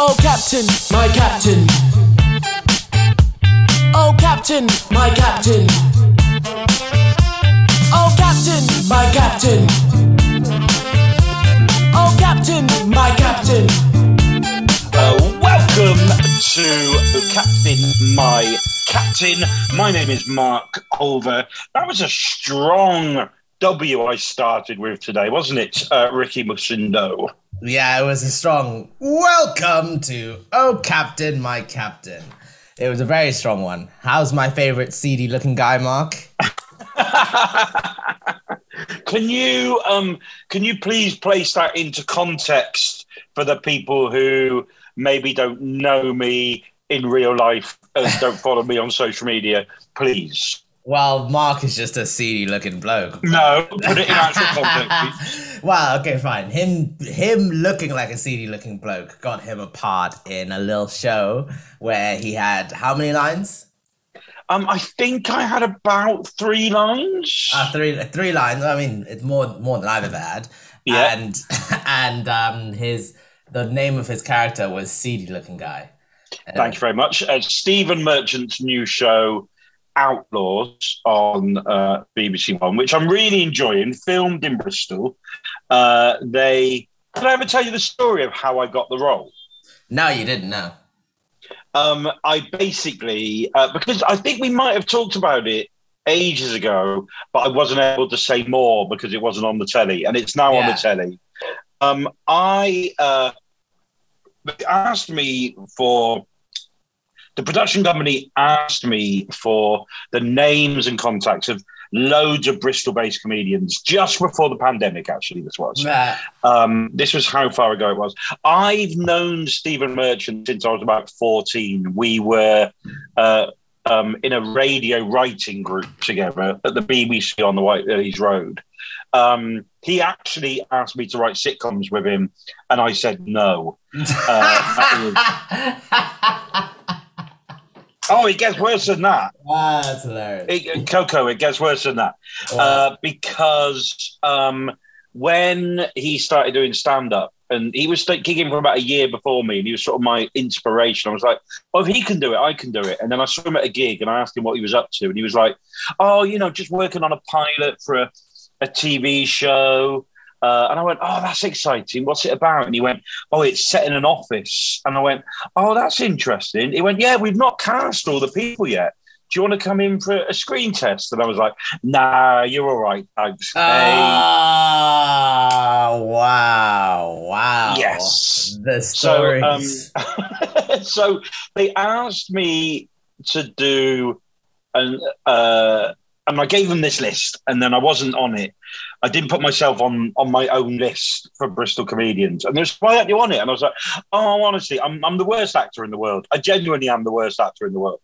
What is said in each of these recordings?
Oh, Captain, my Captain. Oh, Captain, my Captain. Oh, Captain, my Captain. Oh, Captain, my Captain. Uh, welcome to Captain My Captain. My name is Mark Olver. That was a strong W I started with today, wasn't it, uh, Ricky Musindo? Yeah, it was a strong welcome to Oh Captain, my Captain. It was a very strong one. How's my favorite seedy looking guy, Mark? can you um can you please place that into context for the people who maybe don't know me in real life and don't follow me on social media, please? Well, Mark is just a seedy looking bloke. No, put it in actual context. well, okay, fine. Him him looking like a seedy looking bloke got him a part in a little show where he had how many lines? Um, I think I had about three lines. Uh, three three lines. I mean, it's more more than I've ever had. Yeah. And and um his the name of his character was seedy looking guy. Thank you very much. Uh, Stephen Merchant's new show, Outlaws, on uh, BBC One, which I'm really enjoying, filmed in Bristol. Uh, they did I ever tell you the story of how I got the role? No, you didn't know. Um, I basically uh, because I think we might have talked about it ages ago, but I wasn't able to say more because it wasn't on the telly, and it's now on the telly. Um, I uh, they asked me for the production company asked me for the names and contacts of loads of Bristol-based comedians just before the pandemic. Actually, this was. Um, this was how far ago it was. I've known Stephen Merchant since I was about 14. We were uh, um, in a radio writing group together at the BBC on the Whiteladies Road. Um, he actually asked me to write sitcoms with him, and I said no. Uh, oh, it gets worse than that. wow, that's hilarious. It, Coco, it gets worse than that uh, because um, when he started doing stand up, and he was kicking for about a year before me, and he was sort of my inspiration. I was like, "Well, if he can do it, I can do it." And then I saw him at a gig, and I asked him what he was up to, and he was like, "Oh, you know, just working on a pilot for a, a TV show." Uh, and I went, "Oh, that's exciting. What's it about?" And he went, "Oh, it's set in an office." And I went, "Oh, that's interesting." He went, "Yeah, we've not cast all the people yet." Do you want to come in for a screen test? And I was like, nah, you're all right, thanks. Hey, Ah, wow, wow. Yes. The So, um, so they asked me to do an, uh, and I gave them this list, and then I wasn't on it. I didn't put myself on on my own list for Bristol comedians, and there's why aren't you on it? And I was like, oh, honestly, I'm I'm the worst actor in the world. I genuinely am the worst actor in the world.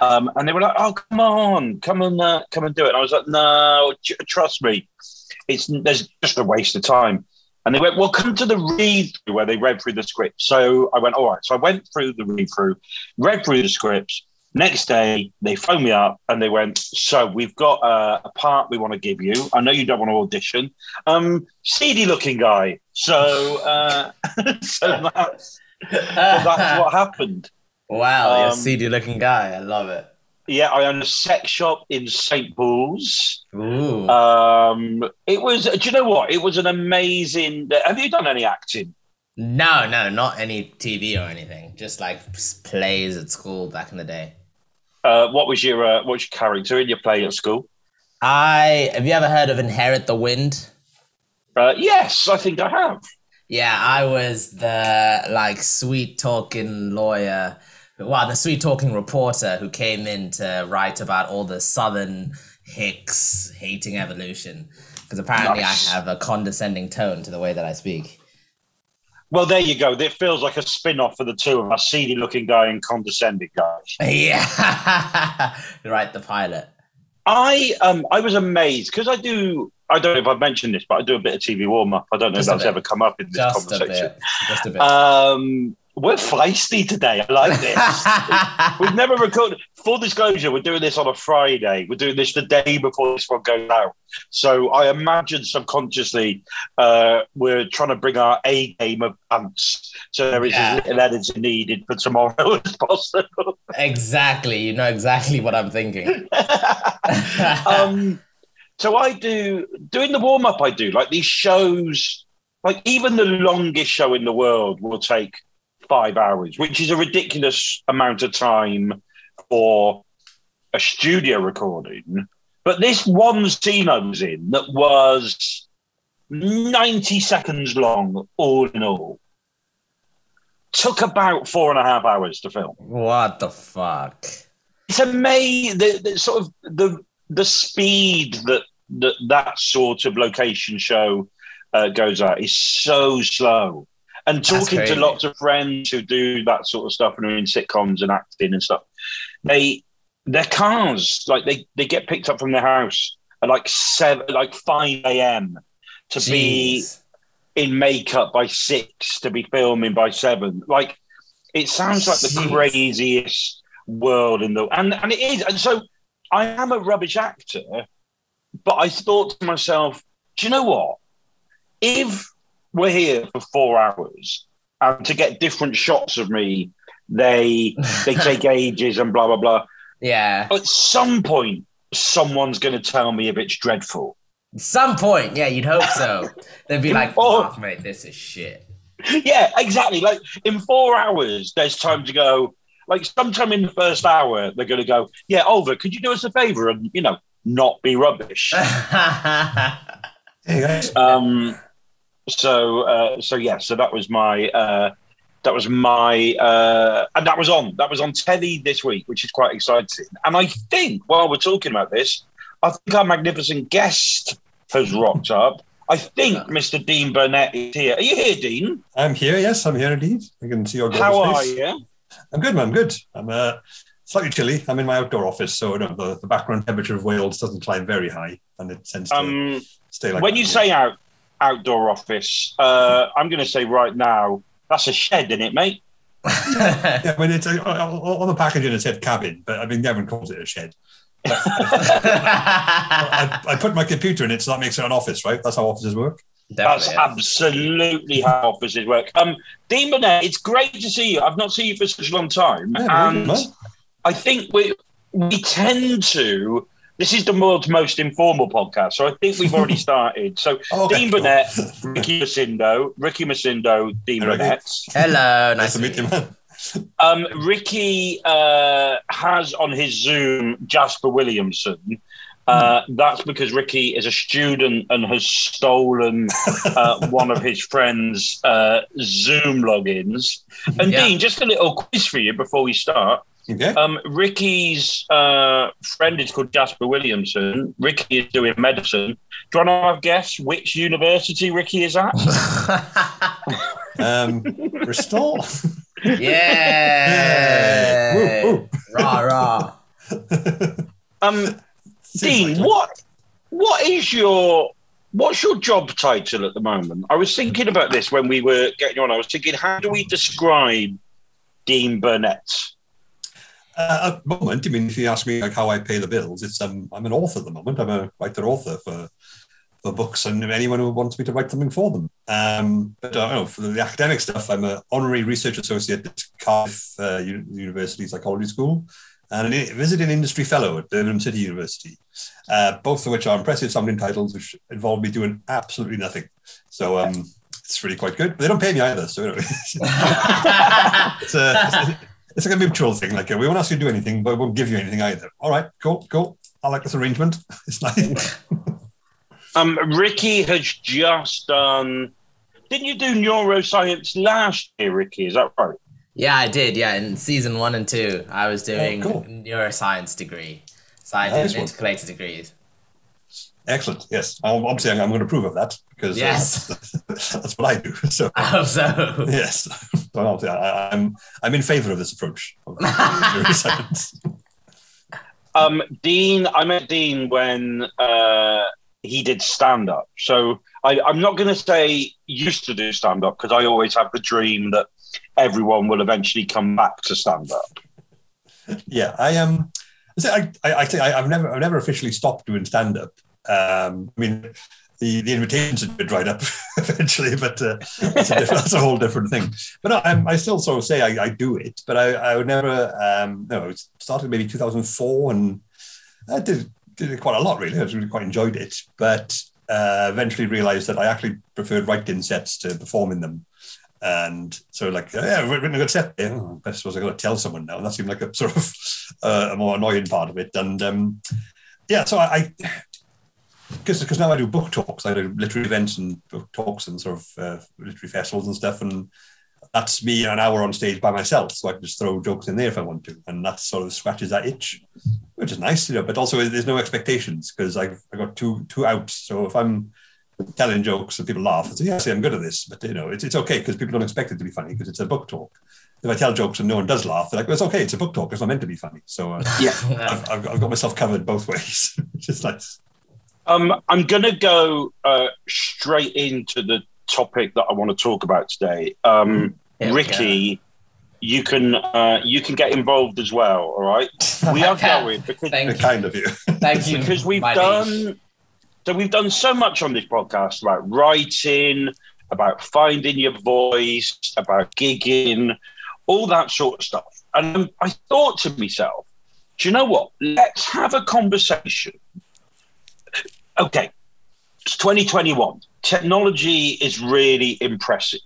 Um, and they were like, "Oh, come on, come and uh, come and do it." And I was like, "No, tr- trust me, it's there's just a waste of time." And they went, "Well, come to the read through where they read through the script." So I went, "All right." So I went through the read through, read through the scripts. Next day, they phoned me up and they went, "So we've got uh, a part we want to give you. I know you don't want to audition. Um, seedy looking guy. So, uh, so that's, that's what happened." wow, you're a um, seedy looking guy. I love it. Yeah, I own a sex shop in St. Paul's. Ooh. Um, it was. Do you know what? It was an amazing. Have you done any acting? no, no, not any TV or anything. Just like plays at school back in the day. Uh, what was your uh, what was your character in your play at school? I have you ever heard of Inherit the Wind? Uh, yes, I think I have. Yeah, I was the like sweet talking lawyer, well, the sweet talking reporter who came in to write about all the Southern hicks hating evolution. Because apparently Nice. I have a condescending tone to the way that I speak. Well, there you go. It feels like a spin-off for the two of us, seedy-looking guy and condescending guy. Yeah, right. The pilot. I um I was amazed because I do. I don't know if I've mentioned this, but I do a bit of TV warm-up. I don't know Just if that's ever come up in this Just a conversation. bit. Just a bit. Um, we're feisty today. I like this. We've never recorded full disclosure, we're doing this on a Friday. We're doing this the day before this one goes out. So I imagine subconsciously uh, we're trying to bring our A game of pants. So there is Yeah. as little editing needed for tomorrow as possible. Exactly. You know exactly what I'm thinking. um, so I do doing the warm up. I do like these shows. Like even the longest show in the world will take five hours, which is a ridiculous amount of time for a studio recording. But this one scene I was in that was ninety seconds long, all in all, took about four and a half hours to film what the fuck? it's amazing the, the sort of the the speed that that, that sort of location show uh, goes at is so slow. And talking to lots of friends who do that sort of stuff and are in sitcoms and acting and stuff, they their cars like they they get picked up from their house at like seven, like five a.m. to be in makeup by six to be filming by seven. Like it sounds like the Jeez. craziest world in the and and it is. And so I am a rubbish actor, but I thought to myself, do you know what? If we're here for four hours and to get different shots of me, they they take ages and blah blah blah. yeah. At some point, someone's going to tell me if it's dreadful. Some point, yeah, you'd hope so. They'd be like, Oh. oh, mate, this is shit. yeah, exactly. Like in four hours, there's time to go. Like sometime in the first hour, they're going to go, "Yeah, Olver, could you do us a favor and you know not be rubbish?" Hey guys. um, so, uh, so yeah, so that was my uh, that was my uh, and that was on that was on telly this week, which is quite exciting. And I think while we're talking about this, I think our magnificent guest has rocked up. I think Mr. Dean Burnett is here. Are you here, Dean? I'm here. Yes, I'm here indeed. I can see your How are face. you? I'm good, man. Good. I'm uh, slightly chilly. I'm in my outdoor office, so know, the, the background temperature of Wales doesn't climb very high, and it tends to Um, stay like. when that. you say out outdoor office, uh, I'm going to say right now that's a shed, in it, mate? yeah, I mean, it's uh, on the packaging it said cabin, but I mean, Gavin calls it a shed. I, I put my computer in it, so that makes it an office, right? That's how offices work. That's Definitely. absolutely how offices work. Um, Dean Burnett, it's great to see you. I've not seen you for such a long time, Yeah, and man. I think we we tend to. This is the world's most informal podcast, so I think we've already started. So Oh, okay, Dean cool. Burnett, Ricky Macindo, Ricky Macindo, Dean Hey, Ricky. Burnett. Hello, nice to meet you, man. Um, Ricky uh, has on his Zoom Jasper Williamson. Uh, that's because Ricky is a student and has stolen uh, one of his friend's uh, Zoom logins. And Yeah. Dean, just a little quiz for you before we start. Okay. Um, Ricky's uh, friend is called Jasper Williamson. Ricky is doing medicine. Do you want to have a guess which university Ricky is at? Um, Bristol. yeah. Woo, woo. Rah, rah. Um, Dean, like what what is your what's your job title at the moment? I was thinking about this when we were getting on. I was thinking, how do we describe Dean Burnett? Uh, at the moment, I mean, if you ask me like how I pay the bills, it's um, I'm an author at the moment. I'm a writer author for for books, and anyone who wants me to write something for them. Um, but I don't know for the academic stuff. I'm an honorary research associate at Cardiff uh, University Psychology School, and a visiting industry fellow at Birmingham City University. Uh, both of which are impressive sounding titles, which involve me doing absolutely nothing. So um, it's really quite good. But they don't pay me either, so. It's a it's like a mutual thing. Like we won't ask you to do anything, but we won't give you anything either. All right, cool, cool. I like this arrangement. It's like Um, Ricky has just done. Didn't you do neuroscience last year, Ricky? Is that right? yeah, I did. Yeah, in season one and two, I was doing cool. neuroscience degree. So I did one. intercalated degrees. excellent. Yes, I'm, obviously I'm, I'm going to approve of that because uh, Yes. that's what I do. So I hope so. yes, so obviously I, I'm I'm in favour of this approach. of. Um, Dean, I met Dean when uh, he did stand up. So I, I'm not going to say used to do stand up because I always have the dream that everyone will eventually come back to stand up. yeah, I um, I, I, I think I, I've never, I've never officially stopped doing stand up. Um, I mean, the, the invitations had been dried up eventually, but uh, that's, a that's, a whole different thing. But I, I still sort of say I, I do it, but I, I would never. Um, no, it started maybe 2004, and I did did it quite a lot. Really, I really quite enjoyed it, but uh, eventually realised that I actually preferred writing sets to performing them. And so, like, yeah, I've written a good set. Yeah, oh, I suppose I got to tell someone now. And that seemed like a sort of uh, a more annoying part of it. And um, yeah, so I, because because now I do book talks, I do literary events and book talks and sort of uh, literary festivals and stuff, and that's me an hour on stage by myself, so I can just throw jokes in there if I want to, and that sort of scratches that itch, which is nice, you know. But also, there's no expectations because I've I got two two outs, so if I'm telling jokes and people laugh, I say, yeah, see, I'm good at this, but you know, it's, it's okay because people don't expect it to be funny because it's a book talk. If I tell jokes and no one does laugh, they're like, well, it's okay, it's a book talk, it's not meant to be funny. So uh, Yeah. I've, I've, I've got myself covered both ways, which is nice. Um, I'm going to go uh, straight into the topic that I want to talk about today. Um, Here we Ricky, you can uh, you can get involved as well. All right, we are going because Thank you. Kind of you. Thank you. because we've my liege. done so we've done so much on this podcast about writing, about finding your voice, about gigging, all that sort of stuff. And I thought to myself, do you know what? Let's have a conversation. Okay, it's 2021. Technology is really impressive.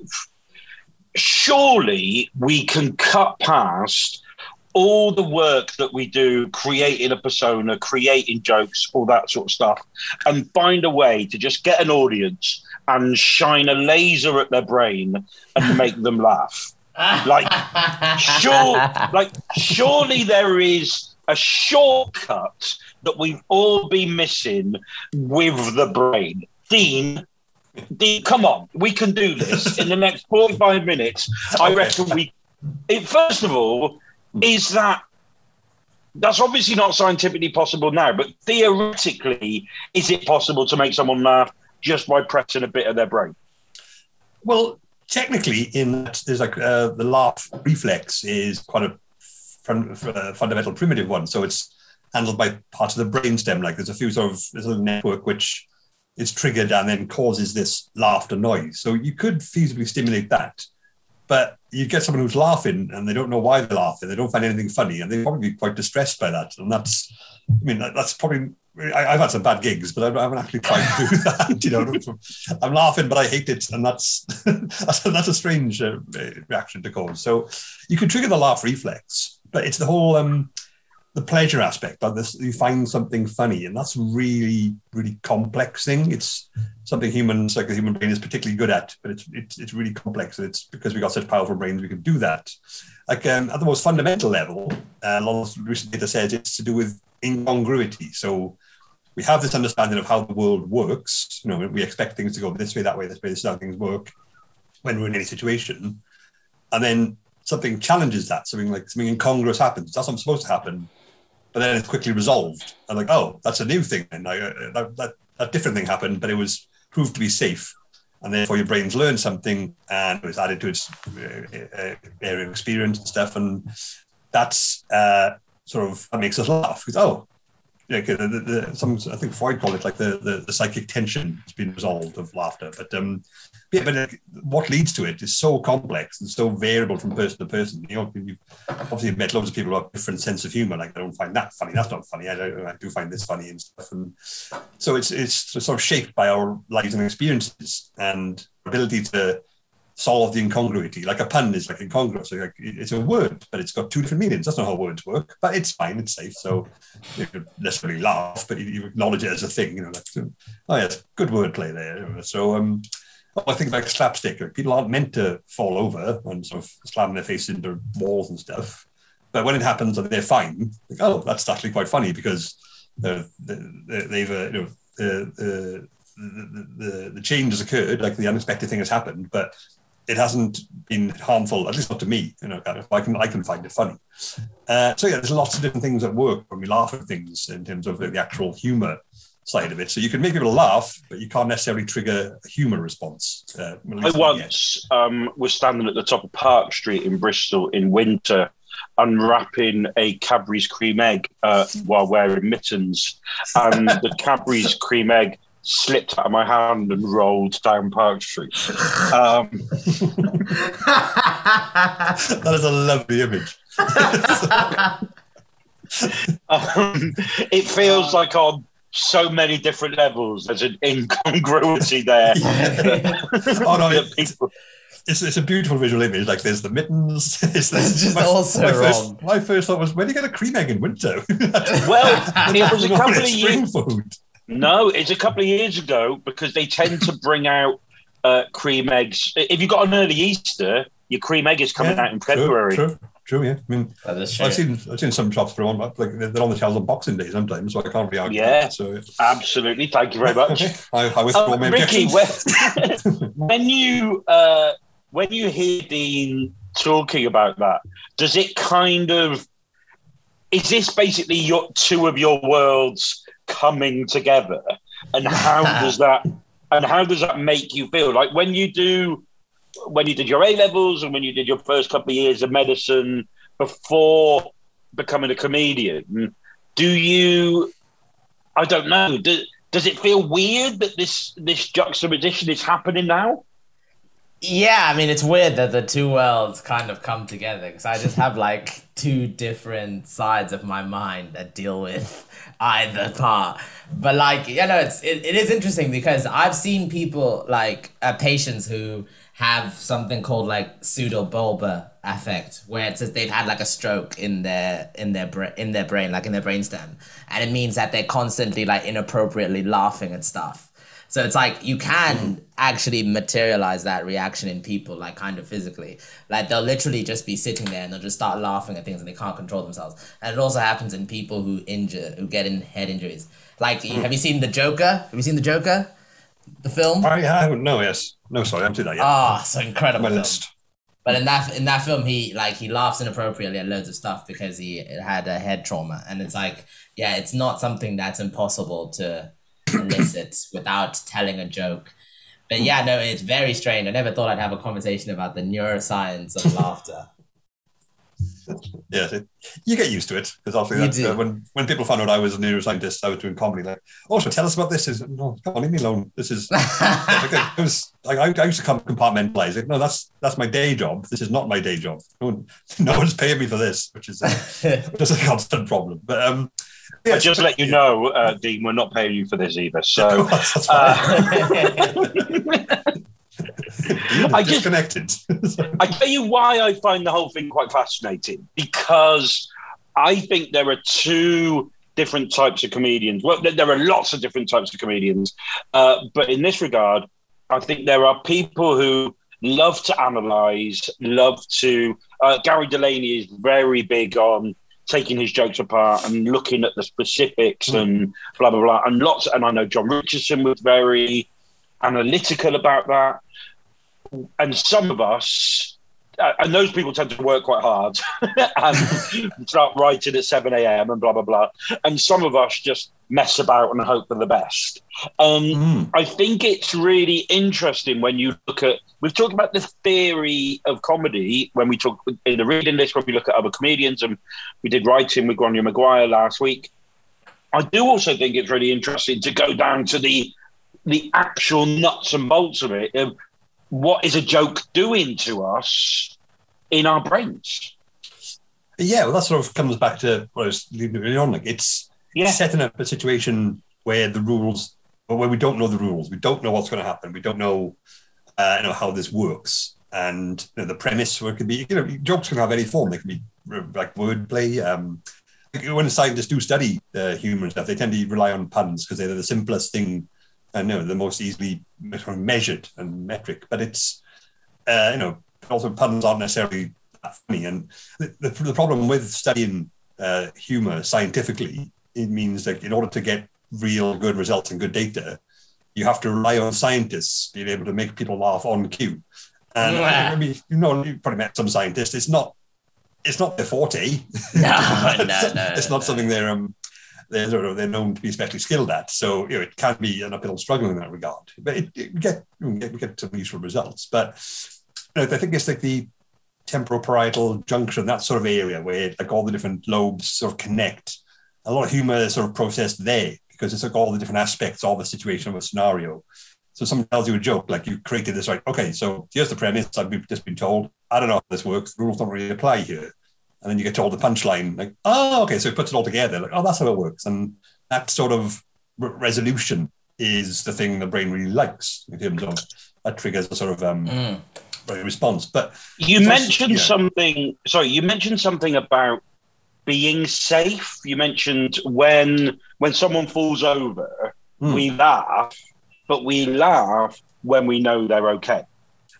Surely we can cut past all the work that we do creating a persona, creating jokes, all that sort of stuff, and find a way to just get an audience and shine a laser at their brain and make them laugh. Like, sure, like surely there is a shortcut that we've all been missing with the brain. Dean, Dean, come on, we can do this in the next 45 minutes. I reckon we. It, first of all, is that that's obviously not scientifically possible now, but theoretically, is it possible to make someone laugh just by pressing a bit of their brain? Well, technically, in that there's like uh, the laugh reflex is quite a fun, uh, fundamental primitive one. So it's handled by parts of the brainstem. Like there's a few sort of there's network which is triggered and then causes this laughter noise. So you could feasibly stimulate that, but you get someone who's laughing and they don't know why they're laughing. They don't find anything funny, and they're probably be quite distressed by that. And that's, I mean, that- that's probably. I, I've had some bad gigs, but I haven't actually tried to do that. You know, I'm laughing, but I hate it, and that's that's, that's a strange uh, reaction to cause. So you can trigger the laugh reflex, but it's the whole um, the pleasure aspect. Like this, you find something funny, and that's really really complex thing. It's something humans, like the human brain, is particularly good at, but it's it's, it's really complex, and it's because we got such powerful brains, we can do that. Like um, at the most fundamental level, uh, a lot of recent data says it's to do with incongruity. So we have this understanding of how the world works. You know, we expect things to go this way, that way, this way. This is how things work when we're in any situation, and then something challenges that. Something like something incongruous happens. That's not supposed to happen, but then it's quickly resolved. And like, oh, that's a new thing. And like, uh, that, that that different thing happened, but it was proved to be safe. And therefore, your brain's learned something, and it was added to its uh, uh, area of experience and stuff. And that's uh, sort of that makes us laugh. Because oh, yeah, the, the, the, some I think Freud called it like the, the the psychic tension has been resolved of laughter. But um, yeah, but uh, what leads to it is so complex and so variable from person to person. You know, you've obviously met loads of people who have different sense of humor. Like I don't find that funny. That's not funny. I, don't, I do find this funny and stuff. And so it's it's sort of shaped by our lives and experiences and ability to solve the incongruity. Like a pun is like incongruous. Like it's a word, but it's got two different meanings. That's not how words work, but it's fine. It's safe. So you could necessarily laugh, but you, you acknowledge it as a thing. You know, like oh yes, good wordplay there. So um, I think like slapstick. People aren't meant to fall over and sort of slam their face into walls and stuff. But when it happens and they're fine, like, oh, that's actually quite funny because they're, they're, they've, uh, you know, the, the, the, the, the change has occurred, like the unexpected thing has happened, but it hasn't been harmful, at least not to me. You know, I can I can find it funny. Uh, so yeah, there's lots of different things that work when we laugh at things in terms of the actual humor side of it. So you can make people laugh, but you can't necessarily trigger a humor response. Uh, I least not yet. once um, was standing at the top of Park Street in Bristol in winter unwrapping a Cadbury's cream egg uh, while wearing mittens, and the Cadbury's cream egg slipped out of my hand and rolled down Park Street. Um, that is a lovely image. um, it feels like on so many different levels there's an incongruity there. oh no, it, it's, it's a beautiful visual image. Like there's the mittens. It's, It's just also my wrong. First, my first thought was, when do you get a cream egg in winter? well, it was a couple of years. spring food. No, it's a couple of years ago because they tend to bring out uh, cream eggs. If you've got an early Easter, your cream egg is coming Yeah, out in February. True, true, true, yeah. I mean, That I've seen I've seen some shops for one, like they're on the shelves on Boxing Day sometimes, so I can't be out. Yeah. So Absolutely. Thank you very much. I, I withdraw Uh, my Ricky, when, when you uh, when you hear Dean talking about that, does it kind of is this basically your two of your worlds coming together? And how does that and how does that make you feel? Like when you do when you did your A levels and when you did your first couple of years of medicine before becoming a comedian, do you I don't know, do, does it feel weird that this this juxtaposition is happening now? Yeah, I mean, it's weird that the two worlds kind of come together because I just have like two different sides of my mind that deal with either part. But like, you know, it's it, it is interesting because I've seen people like uh, patients who have something called like pseudobulbar affect, where it's just they've had like a stroke in their in their bra- in their brain, like in their brainstem, and it means that they're constantly like inappropriately laughing at stuff. So it's like you can hmm. actually materialize that reaction in people, like kind of physically. Like they'll literally just be sitting there and they'll just start laughing at things and they can't control themselves. And it also happens in people who injure, who get in head injuries. Like, hmm. have you seen the Joker? Have you seen the Joker, the film? I haven't. No, yes, no. Sorry, I haven't seen that yet. Ah, so incredible. my film. list. But in that in that film, he like he laughs inappropriately at loads of stuff because he had a head trauma, and it's like, yeah, it's not something that's impossible to elicit without telling a joke. But yeah, no, it's very strange. I never thought I'd have a conversation about the neuroscience of laughter. Yes, it, you get used to it because You obviously that's, uh, when when people found out I was a neuroscientist, I was doing comedy. Like, oh, so tell us about this. Is no, come on, leave me alone. This is like, I, it was like I, I used to come compartmentalize it. No, that's that's my day job. This is not my day job. No, one, no one's paying me for this, which is uh, which is a constant problem. But um, I yes, just let you know, uh, Dean, we're not paying you for this either. So that's fine. You're I just- disconnected. I tell you why I find the whole thing quite fascinating because I think there are two different types of comedians. Well, there- are lots of different types of comedians, uh, but in this regard, I think there are people who love to analyze, love to. Uh, Gary Delaney is very big on taking his jokes apart and looking at the specifics and blah blah blah. And lots, and I know Jon Richardson was very analytical about that and some of us, uh, and those people tend to work quite hard and start writing at 7 a.m. and blah, blah, blah. And some of us just mess about and hope for the best. Um, Mm. I think it's really interesting when you look at, we've talked about the theory of comedy when we talk in the reading list, when we look at other comedians, and we did writing with Grania Maguire last week. I do also think it's really interesting to go down to the the actual nuts and bolts of it of what is a joke doing to us in our brains. Yeah, well, that sort of comes back to what I was leading earlier on. Like, it's Yeah. setting up a situation where the rules, where we don't know the rules, we don't know what's going to happen, we don't know, uh, you know, how this works, and you know, the premise. Where it could be, you know, jokes can have any form. They can be like wordplay. Um, when scientists do study uh, humor and stuff, they tend to rely on puns because they're the simplest thing, and you know, the most easily measured and metric. But it's, uh, you know, also puns aren't necessarily that funny, and the, the, the problem with studying uh, humor scientifically, it means that in order to get real good results and good data, you have to rely on scientists being able to make people laugh on cue. And Yeah. I mean, you know, you probably met some scientists. It's not, it's not their forte. No, no, it's, no, it's no. not something they're um, they're sort of- they're known to be especially skilled at. So you know, it can be an uphill struggle in that regard. But it, it get we get get some useful results. But you know, I think it's like the temporoparietal junction, that sort of area where like all the different lobes sort of connect. A lot of humor is sort of processed there because it's like all the different aspects of the situation of a scenario. So someone tells you a joke, like you created this, right? Okay, so here's the premise. I've just been told. I don't know how this works. The rules don't really apply here. And then you get told the punchline, like, oh, okay. So it puts it all together. Like, oh, that's how it works. And that sort of re- resolution is the thing the brain really likes in terms of that triggers a sort of um, Mm. response. But You It's also- mentioned yeah. something. Sorry, you mentioned something about being safe. You mentioned when when someone falls over, Hmm. we laugh, but we laugh when we know they're okay.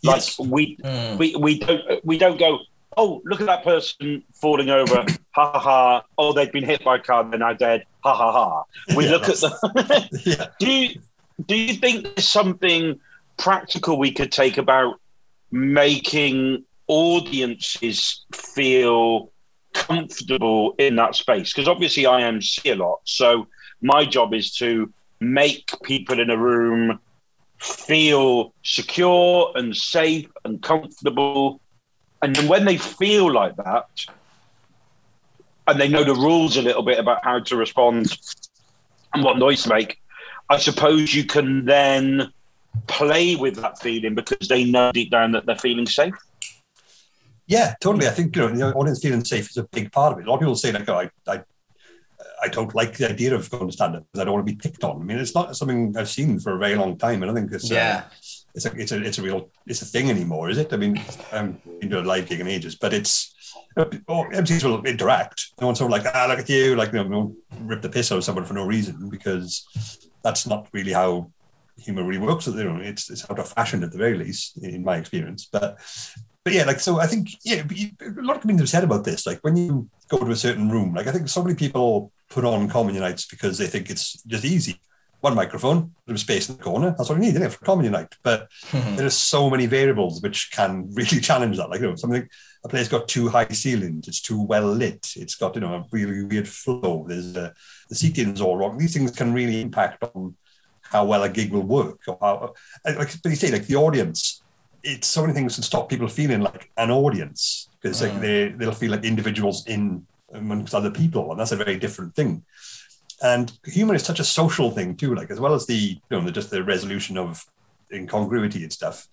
Like yes, we Mm. we we don't we don't go. Oh, look at that person falling over! ha ha ha! Oh, they've been hit by a car. They're now dead. Ha ha ha! We Yeah, look at the. yeah. do you do you think there's something practical we could take about making audiences feel comfortable in that space? Because obviously I MC a lot, so my job is to make people in a room feel secure and safe and comfortable. And then when they feel like that, and they know the rules a little bit about how to respond and what noise to make, I suppose you can then play with that feeling because they know deep down that they're feeling safe. Yeah, totally. I think you know the audience feeling safe is a big part of it. A lot of people say like, "Oh, I, I, I don't like the idea of going to stand up because I don't want to be picked on." I mean, it's not something I've seen for a very long time. And I don't think it's Yeah. uh, it's a it's a it's a real it's a thing anymore, is it? I mean, I'm into a live gig in ages, but it's oh, MCs will interact. No one's sort of like, ah, look at you, like you know, rip the piss out of someone for no reason because that's not really how humor really works. You know, it's it's out of fashion at the very least, in my experience. But but yeah, like so, I think yeah, a lot of comedians have said about this. Like when you go to a certain room, like I think so many people put on comedy nights because they think it's just easy. One microphone, there's space in the corner. That's what you need isn't it, for comedy night. But there are so many variables which can really challenge that. Like you know, something a place got too high ceilings, it's too well lit, it's got you know a really weird flow. There's uh, the seating's all wrong. These things can really impact on how well a gig will work. Or how, like, but you say, like the audience, it's so many things that stop people feeling like an audience because like Mm. they they'll feel like individuals in amongst other people, and that's a very different thing. And humor is such a social thing too, like as well as the you know just the resolution of incongruity and stuff.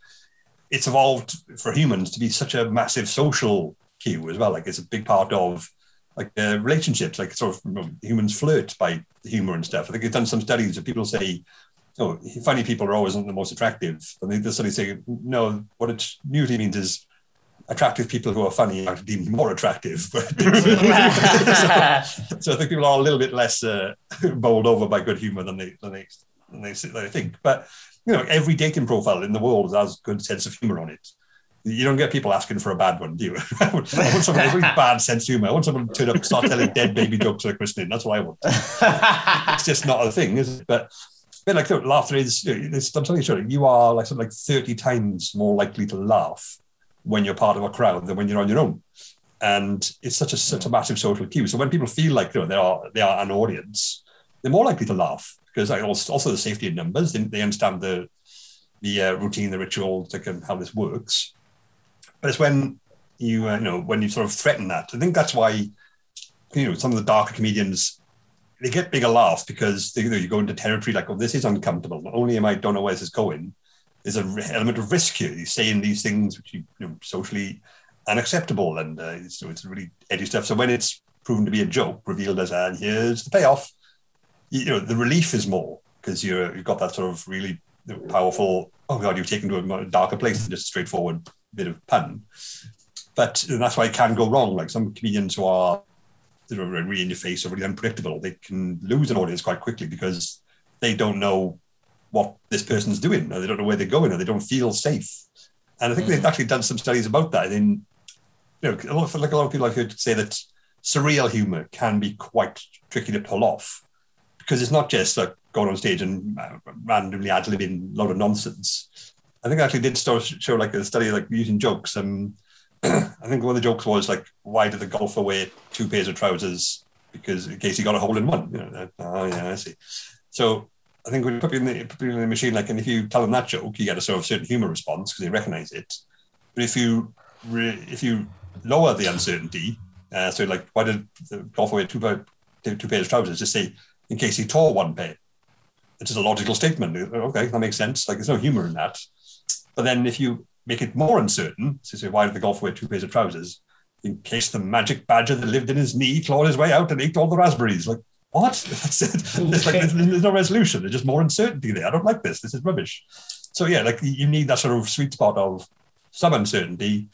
It's evolved for humans to be such a massive social cue as well. Like it's a big part of like uh, relationships, like sort of humans flirt by humor and stuff. I think they've done some studies that people say, oh, funny people are always the most attractive. And they, the studies say, no, what it usually means is attractive people who are funny are deemed more attractive. So, so I think people are a little bit less uh, bowled over by good humor than they than they than they, than they think. But you know, every dating profile in the world has good sense of humor on it. You don't get people asking for a bad one, do you? I want someone with bad sense of humor. I want someone to turn up and start telling dead baby jokes at christening. That's what I want. It's just not a thing, is it? But but like laughter is. you know, I'm telling you, you are like something like 30 times more likely to laugh when you're part of a crowd than when you're on your own. And it's such a such a massive social cue. So when people feel like you know, they are they are an audience, they're more likely to laugh because also the safety in numbers. They, they understand the the uh, routine, the rituals, like um, how this works. But it's when you uh, you know when you sort of threaten that. I think that's why you know some of the darker comedians they get bigger laughs because they, you, know, you go into territory like, oh, this is uncomfortable. Not only am I don't know where this is going, there's an element of risk here. You're saying these things which you, you know socially unacceptable, and uh, so it's really edgy stuff. So when it's proven to be a joke, revealed as, and here's the payoff, you, know, the relief is more because you've got that sort of really powerful. Oh God, you've taken to a darker place than just a straightforward bit of pun. But that's why it can go wrong. Like some comedians who are really in your face or really unpredictable, they can lose an audience quite quickly because they don't know what this person's doing, or they don't know where they're going, or they don't feel safe. And I think they've actually done some studies about that. In you know, a lot of, like a lot of people I've heard say that surreal humor can be quite tricky to pull off because it's not just like going on stage and uh, randomly ad libbing a lot of nonsense. I think I actually did start show like a study like using jokes. Um, I think one of the jokes was like, why did the golfer wear two pairs of trousers? Because in case he got a hole in one. You know, that- oh yeah, I see. So I think when you put it in the, put in the machine, like, and if you tell them that joke, you get a sort of certain humor response because they recognize it. But if you re- if you lower the uncertainty, uh, so like why did the golf wear two, two pairs of trousers? Just say in case he tore one pair. It's just a logical statement. Okay, that makes sense. Like there's no humor in that. But then if you make it more uncertain, so say why did the golf wear two pairs of trousers? In case the magic badger that lived in his knee clawed his way out and ate all the raspberries. Like what? That's it. There's, like, there's, no resolution. There's just more uncertainty there. I don't like this. This is rubbish. So yeah, like you need that sort of sweet spot of some uncertainty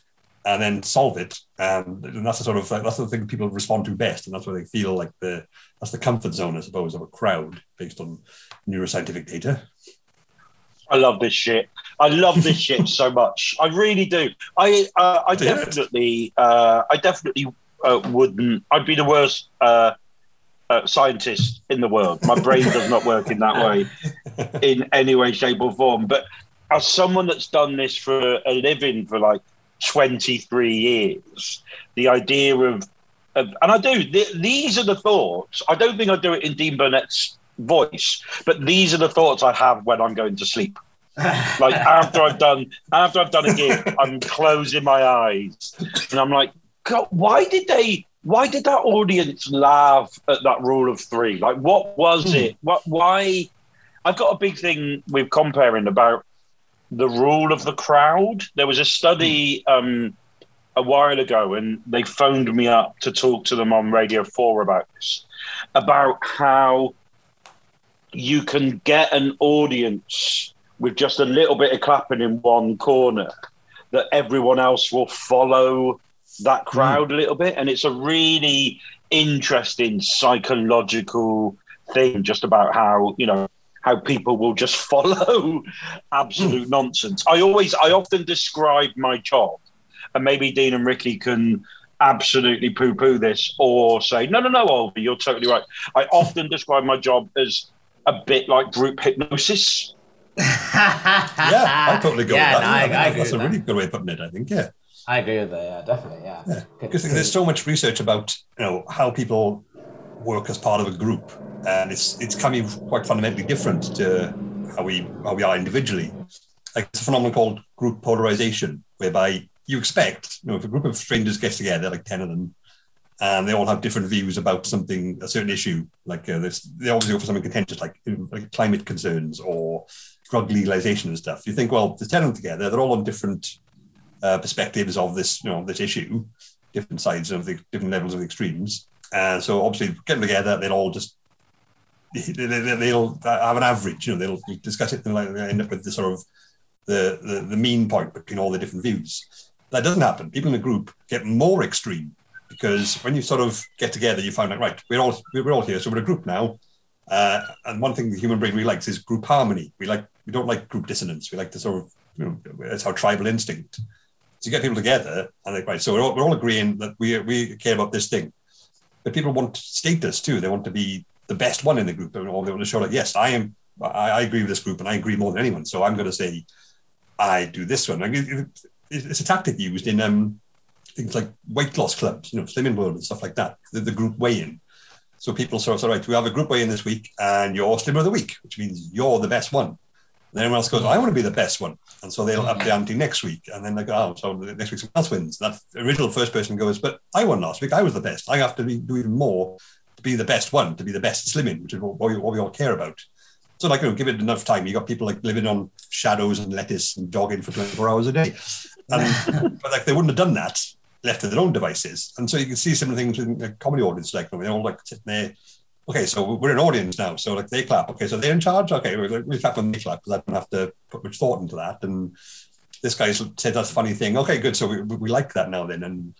and then solve it. And, and that's the sort of that's the thing people respond to best, and that's where they feel like the that's the comfort zone, I suppose, of a crowd based on neuroscientific data. I love this shit. I love this shit so much. I really do. I uh, I definitely uh, I definitely uh, wouldn't. I'd be the worst uh, scientist in the world. My brain does not work in that way in any way, shape, or form. But as someone that's done this for a living for like 23 years, the idea of, of and I do, th- these are the thoughts. I don't think I do it in Dean Burnett's voice, but these are the thoughts I have when I'm going to sleep. Like after I've done after I've done a gig, I'm closing my eyes and I'm like, God, why did they why did that audience laugh at that rule of three? Like what was it? What why I've got a big thing with comparing about the rule of the crowd. There was a study um, a while ago, and they phoned me up to talk to them on Radio 4 about this, about how you can get an audience with just a little bit of clapping in one corner that everyone else will follow that hmm. crowd a little bit. And it's a really interesting psychological thing just about how, you know, how people will just follow absolute hmm. nonsense. I always, I often describe my job, and maybe Dean and Ricky can absolutely poo poo this or say, no, no, no, Olby, you're totally right. I often describe my job as a bit like group hypnosis. Yeah, I totally go yeah, with that. no, I, Yeah, I agree that's a with really good way of putting it, I think. Yeah. I agree with that. Yeah, definitely. Yeah. Yeah. Because there's so much research about you know how people work as part of a group, and it's it's coming quite fundamentally different to how we how we are individually. Like it's a phenomenon called group polarization, whereby you expect you know if a group of strangers gets together, like ten of them, and they all have different views about something, a certain issue, like uh, this, they always go for something contentious, like, like climate concerns or drug legalization and stuff. You think, well, there's ten of them together, they're all on different uh, perspectives of this, you know, this issue, different sides of the different levels of extremes. And so obviously get them together, they'll all just they- they- they'll have an average, you know, they'll discuss it and like they end up with the sort of the, the the mean point between all the different views. That doesn't happen. People in a group get more extreme because when you sort of get together, you find out right, we're all we're all here, so we're a group now. Uh, and one thing the human brain really likes is group harmony. We like we don't like group dissonance. We like to sort of you know it's our tribal instinct. You get people together and they right, so we're all, we're all agreeing that we we care about this thing. But people want status too. They want to be the best one in the group, or they want to show like, yes, I am. I, I agree with this group, and I agree more than anyone. So I'm going to say, I do this one. Like, it- it- it's a tactic used in um, things like weight loss clubs, you know, Slimming World and stuff like that. The, the group weigh-in. So people sort of say, right, we have a group weigh-in this week, and you're Slimmer of the Week, which means you're the best one. And everyone else goes, I want to be the best one. And so they'll up the ante next week. And then they go, oh, so next week someone else wins. That original first person goes, but I won last week. I was the best. I have to be, do even more to be the best one, to be the best slimming, which is what, we- what we all care about. So, like, you know, give it enough time. You got people like living on shadows and lettuce and jogging for 24 hours a day. And, but like, they wouldn't have done that left to their own devices. And so you can see the things in the comedy audience, like, they're all like sitting there. Okay, so we're an audience now. So, like, they clap. Okay, so they're in charge. Okay, we we clap when they clap because I don't have to put much thought into that. And this guy said that's a funny thing. Okay, good. So we, we like that now then. And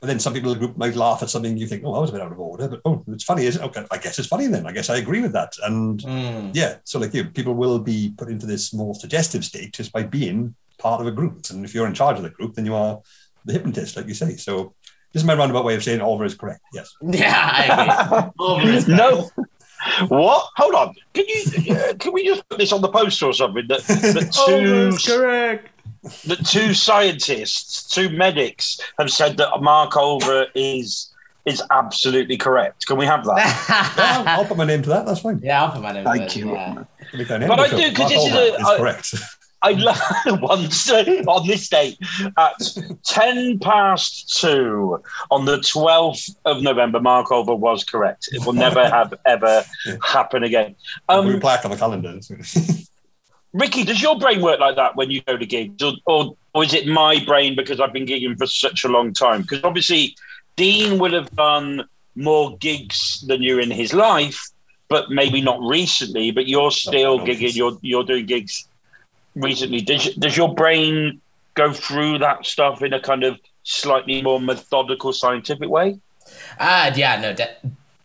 but then some people in the group might laugh at something you think, oh, that was a bit out of order. But oh, it's funny, isn't it? Okay, I guess it's funny then. I guess I agree with that. And Mm. yeah, so like you, people will be put into this more suggestive state just by being part of a group. And if you're in charge of the group, then you are the hypnotist, like you say. So this is my roundabout way of saying Olver is correct. Yes. Yeah, I agree. Over is no. What? Hold on. Can you? Uh, can we just put this on the poster or something? That, that two correct. that two scientists, two medics, have said that Mark Olver is is absolutely correct. Can we have that? Yeah, I'll, I'll put my name to that. That's fine. yeah, I'll put my name. Thank to it, Thank you. Yeah. Make that an But I do, it. 'cause Mark this is Olver a- I- correct. I learned once on this date at 10 past two on the 12th of November. Mark Olver was correct. It will never have ever happen again. Um, Um, black on the calendar. Ricky, does your brain work like that when you go to gigs, or, or, or is it my brain because I've been gigging for such a long time? Because obviously, Dean will have done more gigs than you in his life, but maybe not recently. But you're still gigging. You're you're doing gigs recently. Does does your brain go through that stuff in a kind of slightly more methodical, scientific way? Ah, yeah, no, de-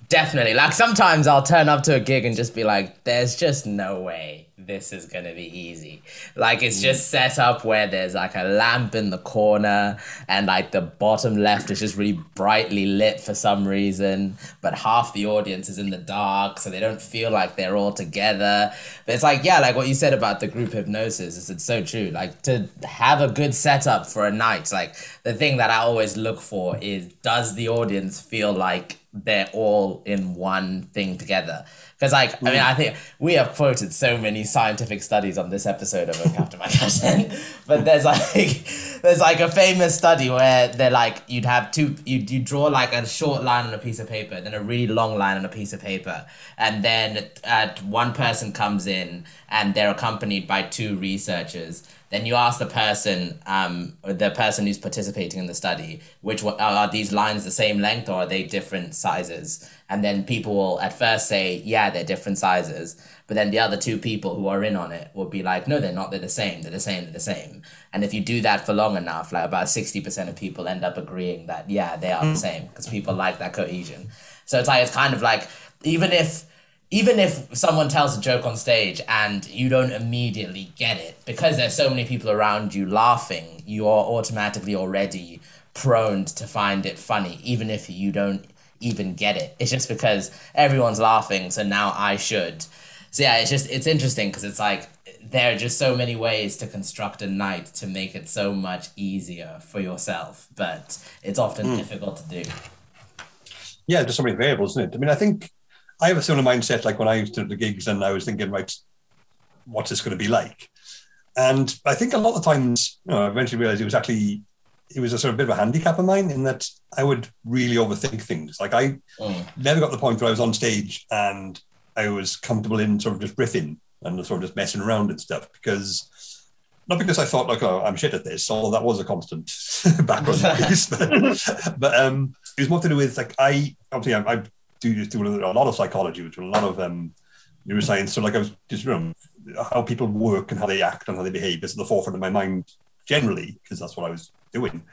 definitely. Like sometimes I'll turn up to a gig and just be like, "There's just no way this is gonna be easy." Like it's mm. just set up where there's like a lamp in the corner, and like the bottom left is just really brightly lit for some reason, but half the audience is in the dark, so they don't feel like they're all together. But it's like, yeah, like what you said about the group hypnosis is it's so true. Like to have a good setup for a night, like the thing that I always look for is does the audience feel like they're all in one thing together? Because like I mean I think we have quoted so many scientific studies on this episode of Captain My Captain, but there's like there's like a famous study where they're like you'd have two you you draw like a short line on a piece of paper, then a really long line on a piece of paper, and then at one person comes in and they're accompanied by two researchers then you ask the person, um, the person who's participating in the study, which one, are these lines the same length or are they different sizes? And then people will at first say, yeah, they're different sizes. But then the other two people who are in on it will be like, no, they're not. They're the same. They're the same. They're the same. And if you do that for long enough, like about sixty percent of people end up agreeing that yeah, they are the same because people like that cohesion. So it's like it's kind of like even if even if someone tells a joke on stage and you don't immediately get it because there's so many people around you laughing you are automatically already prone to find it funny even if you don't even get it. It's just because everyone's laughing so now i should. So yeah it's just it's interesting because it's like there are just so many ways to construct a night to make it so much easier for yourself but it's often hmm. difficult to do. Yeah, just so many variables, isn't it? I mean, I think I have a similar mindset like when I used to do the gigs and I was thinking, right, what's this going to be like? And I think a lot of times, you know, I eventually realized it was actually, it was a sort of bit of a handicap of mine in that I would really overthink things. Like I Mm. never got to the point where I was on stage and I was comfortable in sort of just riffing and sort of just messing around and stuff because not because I thought like, oh, I'm shit at this, although that was a constant background noise, but, but um, it was more to do with like I obviously I, I do just do a lot of psychology, which a lot of um, neuroscience. So like I was just you know how people work and how they act and how they behave is at the forefront of my mind generally because that's what I was doing,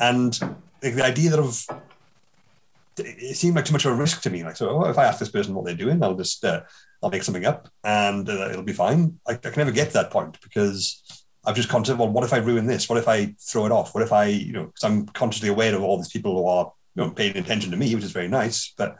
and like, the idea that of it seemed like too much of a risk to me. Like, so oh, if I ask this person what they're doing, I'll just uh, I'll make something up and uh, it'll be fine. I, I can never get to that point because I've just considered, well, what if I ruin this? What if I throw it off? What if I, you know, because I'm consciously aware of all these people who are, you know, paying attention to me, which is very nice, but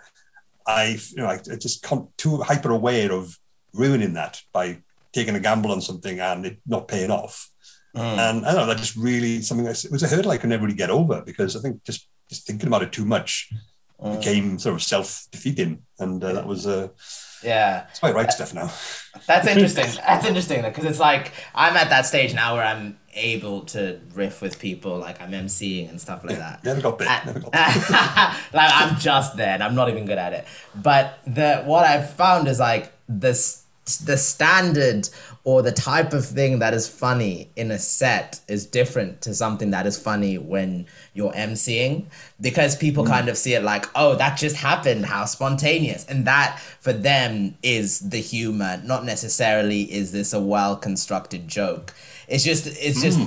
I, you know, I, I just con- too hyper aware of ruining that by taking a gamble on something and it not paying off. And I don't know, that just really something that it was a hurdle I could never really get over because I think just just thinking about it too much became sort of self defeating, and uh, that was uh, yeah it's quite right stuff now. That's interesting. That's interesting because it's like I'm at that stage now where I'm able to riff with people, like I'm emceeing and stuff like that. Never got there. Never got there. like I'm just there, and I'm not even good at it. But the what I've found is like this the standard or the type of thing that is funny in a set is different to something that is funny when you're emceeing because people hmm. kind of see it like oh that just happened how spontaneous and that for them is the humor not necessarily is this a well constructed joke it's just it's just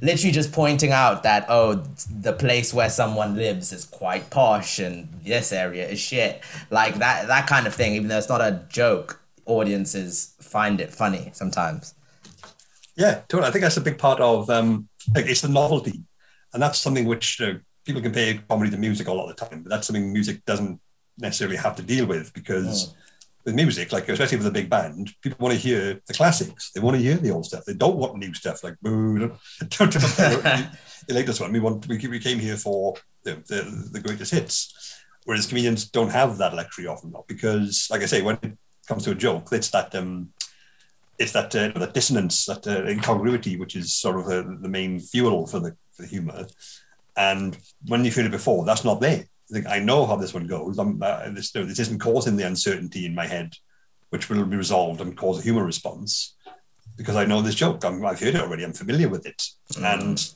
literally just pointing out that oh the place where someone lives is quite posh and this area is shit. Like that that kind of thing even though it's not a joke audiences find it funny sometimes. Yeah, totally. I think that's a big part of um, like it's the novelty, and that's something which uh, people compare comedy to music a lot of the time, but that's something music doesn't necessarily have to deal with because with music, like especially with a big band, people want to hear the classics. They want to hear the old stuff. They don't want new stuff like boo. Don't, don't, don't, the latest one. We want. We, we came here for the, the the greatest hits. Whereas comedians don't have that luxury often, not because, like I say, when it comes to a joke, it's that um, it's that uh, that dissonance, that uh, incongruity, which is sort of the, the main fuel for the for the humor. And when you've heard it before, that's not there. Like, I know how this one goes. Uh, this, no, this isn't causing the uncertainty in my head, which will be resolved and cause a humor response because I know this joke. I'm, I've heard it already. I'm familiar with it, and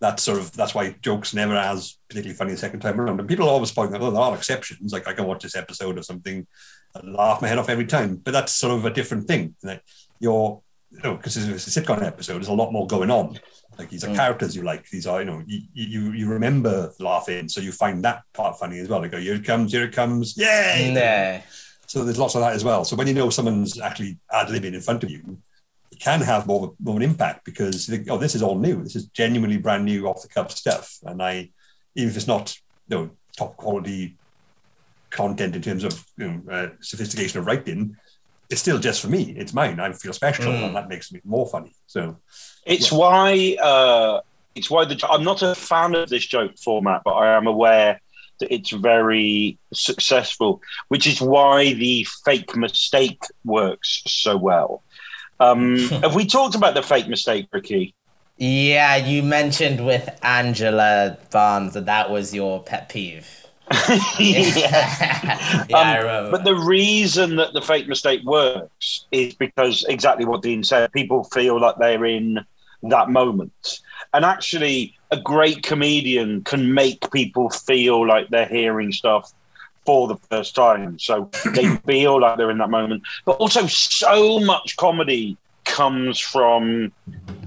that's sort of that's why jokes never as particularly funny the second time around. And people always point out, oh, there are exceptions. Like I can watch this episode or something, and laugh my head off every time. But that's sort of a different thing. Like you're, you know, because it's a sitcom episode, there's a lot more going on. Like these are Mm. characters you like. These are, you know, you, you you remember laughing, so you find that part funny as well. Like, oh, here it comes, here it comes, yay! Nah. So there's lots of that as well. So when you know someone's actually ad libbing in front of you, it can have more of, a, more of an impact because think, oh, this is all new. This is genuinely brand new, off the cuff stuff. And I, even if it's not, you know, top quality content in terms of you know, uh, sophistication of writing, it's still just for me. It's mine. I feel special, Mm. and that makes me more funny. So It's Yeah. why uh, it's why the I'm not a fan of this joke format, but I am aware that it's very successful, which is why the fake mistake works so well. Um, have we talked about the fake mistake, Ricky? Yeah, you mentioned with Angela Barnes that that was your pet peeve. yeah. yeah, Um. But the reason that the fake mistake works is because exactly what Dean said. People feel like they're in that moment, and actually, a great comedian can make people feel like they're hearing stuff for the first time, so they feel like they're in that moment. But also, so much comedy comes from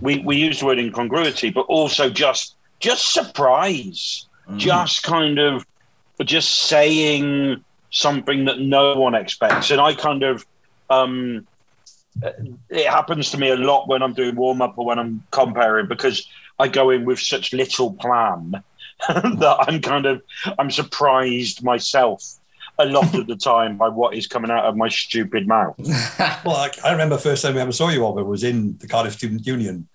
we we use the word incongruity, but also just just surprise, Mm. just kind of just saying something that no one expects. And I kind of, um, it happens to me a lot when I'm doing warm up or when I'm compering because I go in with such little plan that I'm kind of, I'm surprised myself a lot of the time by what is coming out of my stupid mouth. Well, I, I remember first time we ever saw you, Olver, was in the Cardiff Student Union,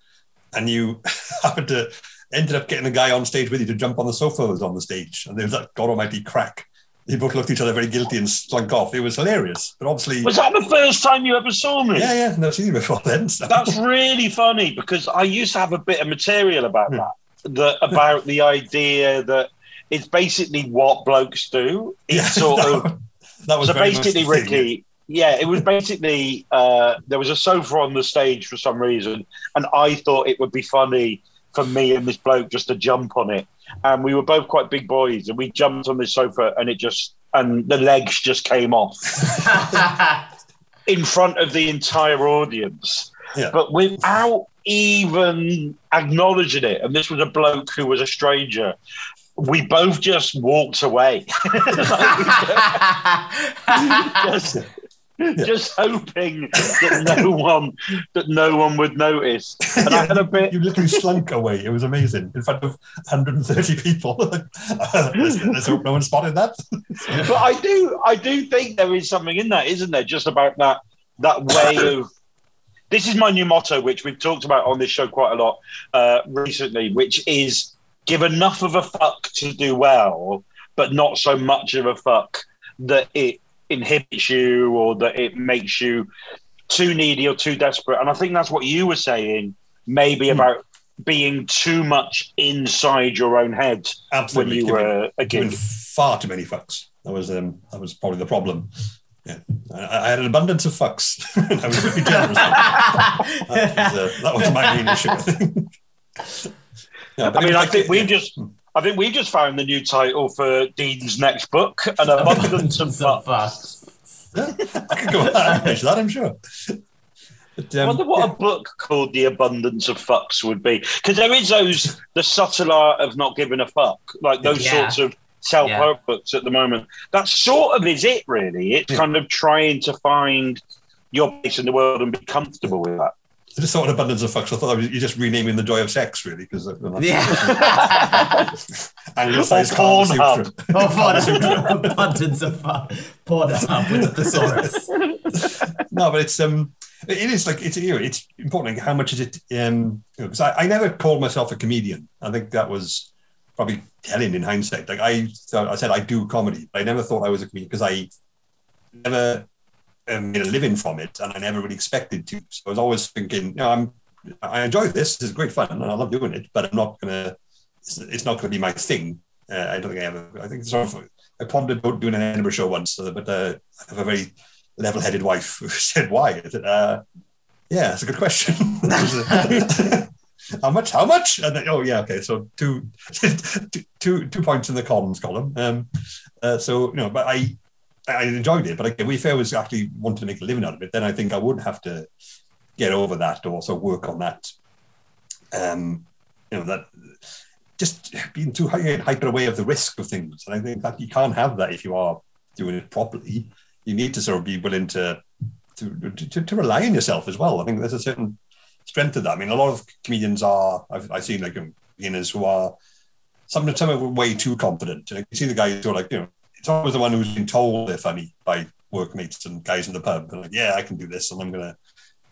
and you happened to ended up getting a guy on stage with you to jump on the sofa was on the stage, and there was that god almighty crack. You both looked at each other very guilty and slunk off. It was hilarious, but obviously, Was that the first time you ever saw me? yeah, yeah, never seen you before then. So. That's really funny because I used to have a bit of material about Hmm. that, that about the idea that it's basically what blokes do. It's yeah, sort that, of that was so basically. Ricky. Yeah, it was basically uh, there was a sofa on the stage for some reason, and I thought it would be funny for me and this bloke just to jump on it. And we were both quite big boys, and we jumped on this sofa, and it just and the legs just came off in front of the entire audience, Yeah. but without even acknowledging it. And this was a bloke who was a stranger. We both just walked away, just, just hoping that no one that no one would notice. And I had a bit. You literally slunk away. It was amazing in front of 130 people. let's, let's hope no one spotted that. But I do, I do think there is something in that, isn't there? Just about that that way of. This is my new motto, which we've talked about on this show quite a lot uh, recently, which is give enough of a fuck to do well, but not so much of a fuck that it inhibits you or that it makes you too needy or too desperate. And I think that's what you were saying, maybe Hmm. about being too much inside your own head when you Giving- were a kid. far too many fucks. That was um, that was probably the problem. Yeah, I, I had an abundance of fucks. I was really generous. that, was, uh, that was my main issue. I think. Yeah, I mean, I think we've just, I think we've just found the new title for Dean's next book, an abundance of Some fuck. fucks. Yeah, I could go I finish that, I'm sure. But, I um, wonder what yeah. a book called "The Abundance of Fucks" would be, because there is those the subtle art of not giving a fuck, like those Yeah. sorts of self-help books at the moment. That sort of is it, really. It's Yeah. kind of trying to find your place in the world and be comfortable with that. I just thought an abundance of fucks. I thought you're just renaming the joy of sex, really, because Yeah. anglicized Or Kama Pornhub. Sutra. oh, for abundance of fuck. Poured up with the thesaurus. no, but it's um, it it is like it's you know, it's important. Like how much is it? Um, because I, I never called myself a comedian. I think that was probably telling in hindsight. Like I, I said I do comedy. But I never thought I was a comedian because I never um, made a living from it, and I never really expected to. So I was always thinking, you know, I'm I enjoy this. Is great fun, and I love doing it. But I'm not gonna. It's, it's not to be my thing. Uh, I don't think I ever. I think sort of. I pondered about doing an Edinburgh show once, uh, but uh, I have a very level-headed wife who said, "Why?" I said, uh, "Yeah, it's a good question." how much? How much? And then, oh yeah, okay. So two, two, two, points in the cons column. Um, uh, so you know, but I, I enjoyed it. But again, if I was actually wanting to make a living out of it, then I think I would have to get over that or also work on that. Um, you know that just being too hyper aware of the risk of things, and I think that you can't have that if you are doing it properly. You need to sort of be willing to to, to, to rely on yourself as well. I think there's a certain strength to that. I mean, a lot of comedians are, I've, I've seen like beginners who are, sometimes some way too confident. And you see the guys who are like, you know, it's always the one who's been told they're funny by workmates and guys in the pub. And like, yeah, I can do this and I'm going to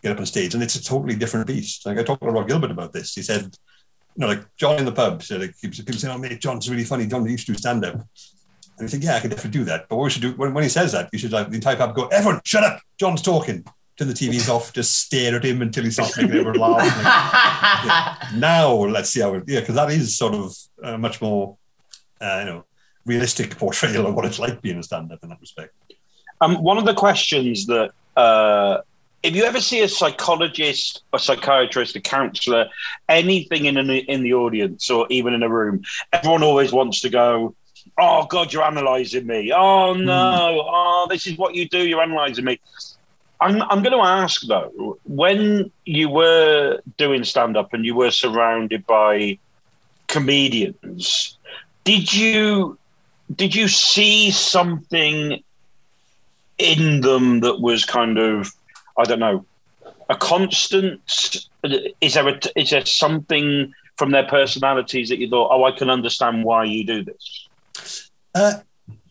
get up on stage. And it's a totally different beast. Like I talked to Rob Gilbert about this. He said, you know, like John in the pub said, like, people say, oh, mate, John's really funny. John used to do stand up. And I think, yeah, I could definitely do that. But what we should do when, when he says that, you should like the entire pub go, everyone, shut up. John's talking turn the TVs off, just stare at him until he starts making everyone laugh. Like, yeah. Now let's see how it, yeah, because that is sort of a much more, uh, you know, realistic portrayal of what it's like being a stand-up in that respect. Um, one of the questions that uh, if you ever see a psychologist, a psychiatrist, a counselor, anything in an, in the audience or even in a room, everyone always wants to go, "Oh God, you're analysing me. Oh no, mm. oh this is what you do. You're analysing me." I'm, I'm going to ask though, when you were doing stand up and you were surrounded by comedians, did you did you see something in them that was kind of I don't know a constant? Is there a, is there something from their personalities that you thought, oh, I can understand why you do this? Uh,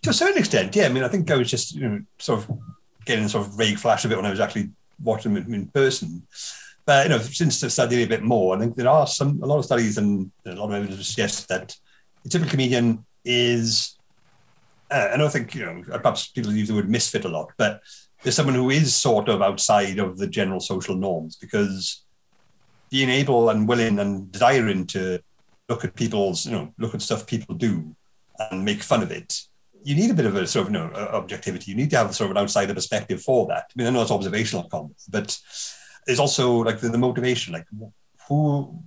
to a certain extent, yeah. I mean, I think I was just you know sort of getting sort of vague flash of it when I was actually watching them in person. But you know, since studying a bit more, I think there are some a lot of studies and a lot of evidence suggest that a typical comedian is. Uh, and I think you know perhaps people use the word misfit a lot, but there's someone who is sort of outside of the general social norms because being able and willing and desiring to look at people's you know look at stuff people do and make fun of it you need a bit of a sort of you know, objectivity. You need to have sort of an outsider perspective for that. I mean, I know it's observational comedy, but there's also like the, the motivation, like who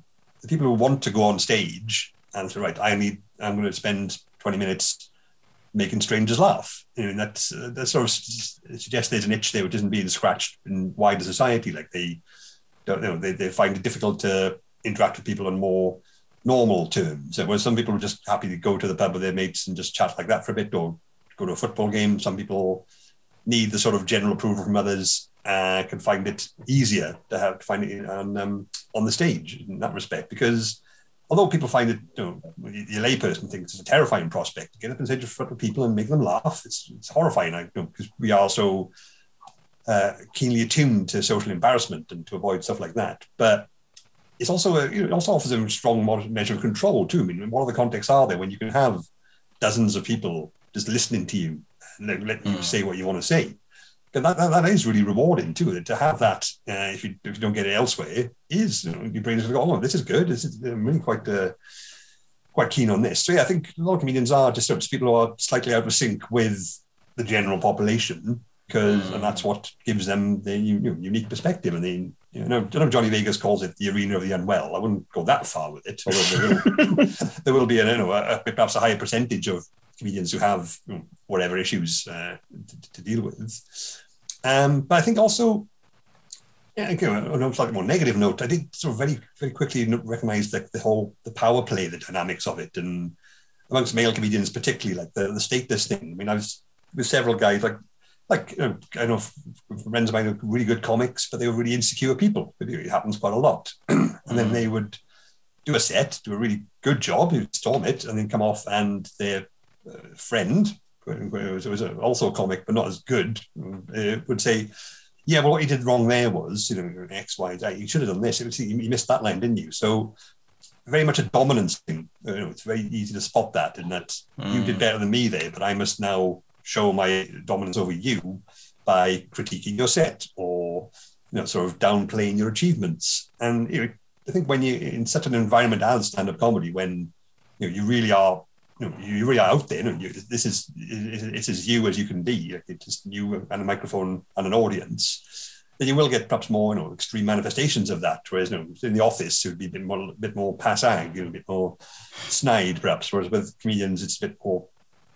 the people who want to go on stage and say, right, I need, I'm going to spend 20 minutes making strangers laugh. Know, that's uh, that sort of suggests there's an itch there which isn't being scratched in wider society. Like they don't you know, they, they find it difficult to interact with people on more normal terms. Where some people are just happy to go to the pub with their mates and just chat like that for a bit, or go to a football game. Some people need the sort of general approval from others. Uh, can find it easier to have to find it on um, on the stage in that respect because although people find it, you know, the layperson thinks it's a terrifying prospect to get up and stage in front of people and make them laugh. It's, it's horrifying, I know, because we are so uh, keenly attuned to social embarrassment and to avoid stuff like that. But it's also a, it also offers a strong measure of control too. I mean, what other contexts are there when you can have dozens of people just listening to you, let, let mm. you say what you want to say? That, that, that is really rewarding too. To have that, uh, if, you, if you don't get it elsewhere, is you know, your brain is go, oh, this is good. This is, I'm really quite uh, quite keen on this. So yeah, I think a lot of comedians are just sort of people who are slightly out of sync with the general population because, mm. and that's what gives them the you know, unique perspective and then you know, I know Johnny Vegas calls it the arena of the unwell. I wouldn't go that far with it, although there will, there will be, a, you know, a, perhaps a higher percentage of comedians who have you know, whatever issues uh, to, to, deal with. Um, but I think also, yeah, again, on a slightly more negative note, I did sort of very, very quickly recognize the, the whole the power play, the dynamics of it, and amongst male comedians particularly, like the, the status thing. I mean, I was with several guys like like you know, I know friends of mine are really good comics, but they were really insecure people. It happens quite a lot. and then they would do a set, do a really good job, you storm it, and then come off, and their uh, friend, who was, also a comic but not as good, uh, would say, "Yeah, well, what you did wrong there was, you know, X, Y, Z. You should have done this. Was, you missed that line, didn't you?" So very much a dominance thing. You know, it's very easy to spot that in that mm. you did mm. better than me there, but I must now show my dominance over you by critiquing your set or you know sort of downplaying your achievements. And you know, I think when you're in such an environment as stand-up comedy, when you know you really are you, know, you really are out there. Know, you, this is it's as you as you can be. It's just you and a microphone and an audience. Then you will get perhaps more, you know, extreme manifestations of that. Whereas, you know, in the office, it would be a bit more, a bit more passag, you know, a bit more snide, perhaps. Whereas with comedians, it's a bit more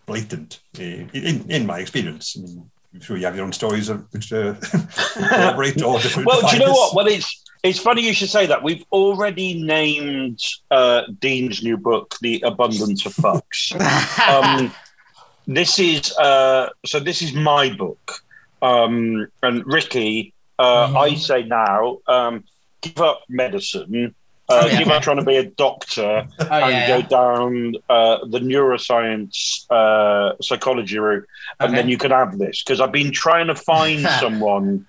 blatant. eh, In, in my experience, I mean, I'm sure you have your own stories of which uh, corroborate or different. Well, do you know define what? Well, it's it's funny you should say that. We've already named uh, Dean's new book, "The Abundance of Fucks." um, this is uh, so. This is my book, um, and Ricky. Uh, Mhm. I say now, um, give up medicine. Uh, Oh, yeah. Give up trying to be a doctor Oh, and yeah, go yeah. down uh, the neuroscience uh, psychology route, and Okay. then you can have this because I've been trying to find someone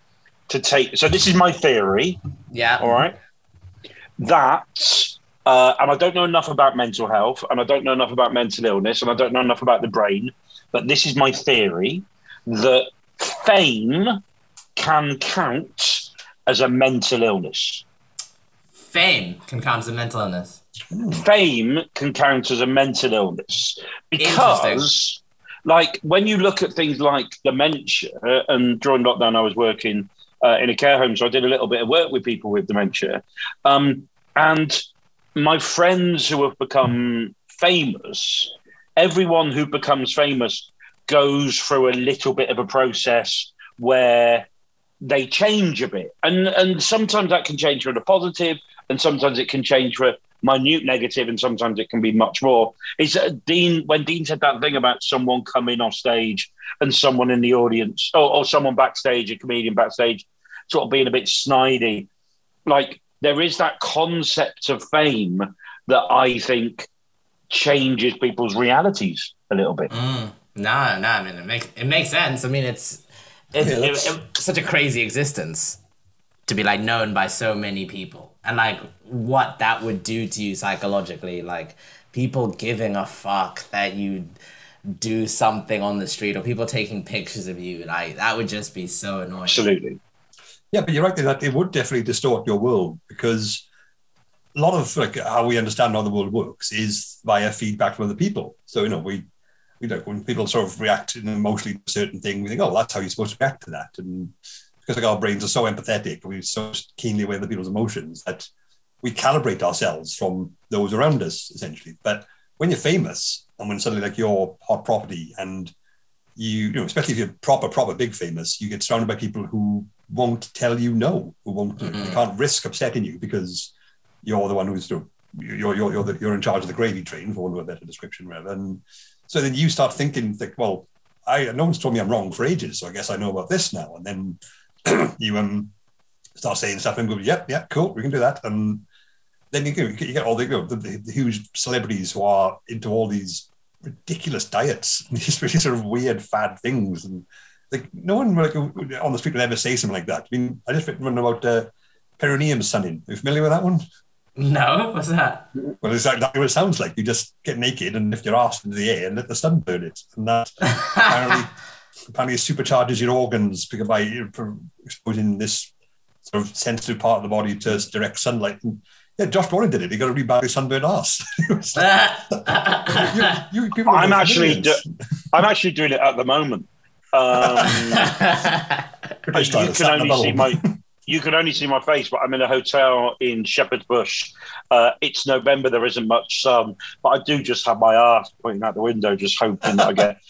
to take. So this is my theory. Yeah. All right, that. Uh, and I don't know enough about mental health, and I don't know enough about mental illness, and I don't know enough about the brain. But this is my theory that fame can count as a mental illness. Fame can count as a mental illness. fame can count as a mental illness because like when you look at things like dementia and during lockdown i was working uh, in a care home so i did a little bit of work with people with dementia. Um, and my friends who have become famous everyone who becomes famous goes through a little bit of a process where they change a bit. And and sometimes that can change for the positive and sometimes it can change for minute negative and sometimes it can be much more is uh, dean when dean said that thing about someone coming off stage and someone in the audience or, or someone backstage a comedian backstage sort of being a bit snidey like there is that concept of fame that i think changes people's realities a little bit Mm. No, no. I mean, it makes it makes sense. I mean, it's it's Yeah, it, it- such a crazy existence to be like known by so many people, and like what that would do to you psychologically, like people giving a fuck that you do something on the street or people taking pictures of you, like that would just be so annoying. absolutely Yeah, but you're right that it would definitely distort your world because a lot of like how we understand how the world works is via feedback from other people. So you know, we we know when people sort of react emotionally to a certain thing, we think, oh, that's how you're supposed to react to that. And because like our brains are so empathetic, we're so keenly aware of the people's emotions that we calibrate ourselves from those around us, essentially. But when you're famous and when suddenly like you're hot property and you, you know, especially if you're proper, proper big famous, you get surrounded by people who won't tell you no, who won't, they Mhm. can't risk upsetting you because you're the one who's, you know, you're, you're, you're, the, you're in charge of the gravy train, for want of a better description, rather. And so then you start thinking, like, well, I no one's told me I'm wrong for ages, so I guess I know about this now. And then you um start saying stuff and go, yep, yeah, cool, we can do that. And then you, go, you get all the, you know, the, the, the huge celebrities who are into all these ridiculous diets, these really sort of weird fad things, and like no one like on the street would ever say something like that. I mean, I just written about uh, perineum sunning. Are you familiar with that one? No, what's that? Well, it's exactly what it sounds like. You just get naked and lift your ass into the air and let the sun burn it, and that apparently apparently supercharges your organs because by exposing this sort of sensitive part of the body to direct sunlight. And yeah, Josh Brolin did it. He got a really badly sunburned ass. It like, you, you I'm actually familiars. i'm actually doing it at the moment um, you can only see my you can only see my face, but I'm in a hotel in Shepherd's Bush. Uh, it's November, there isn't much sun, but I do just have my ass pointing out the window, just hoping that I get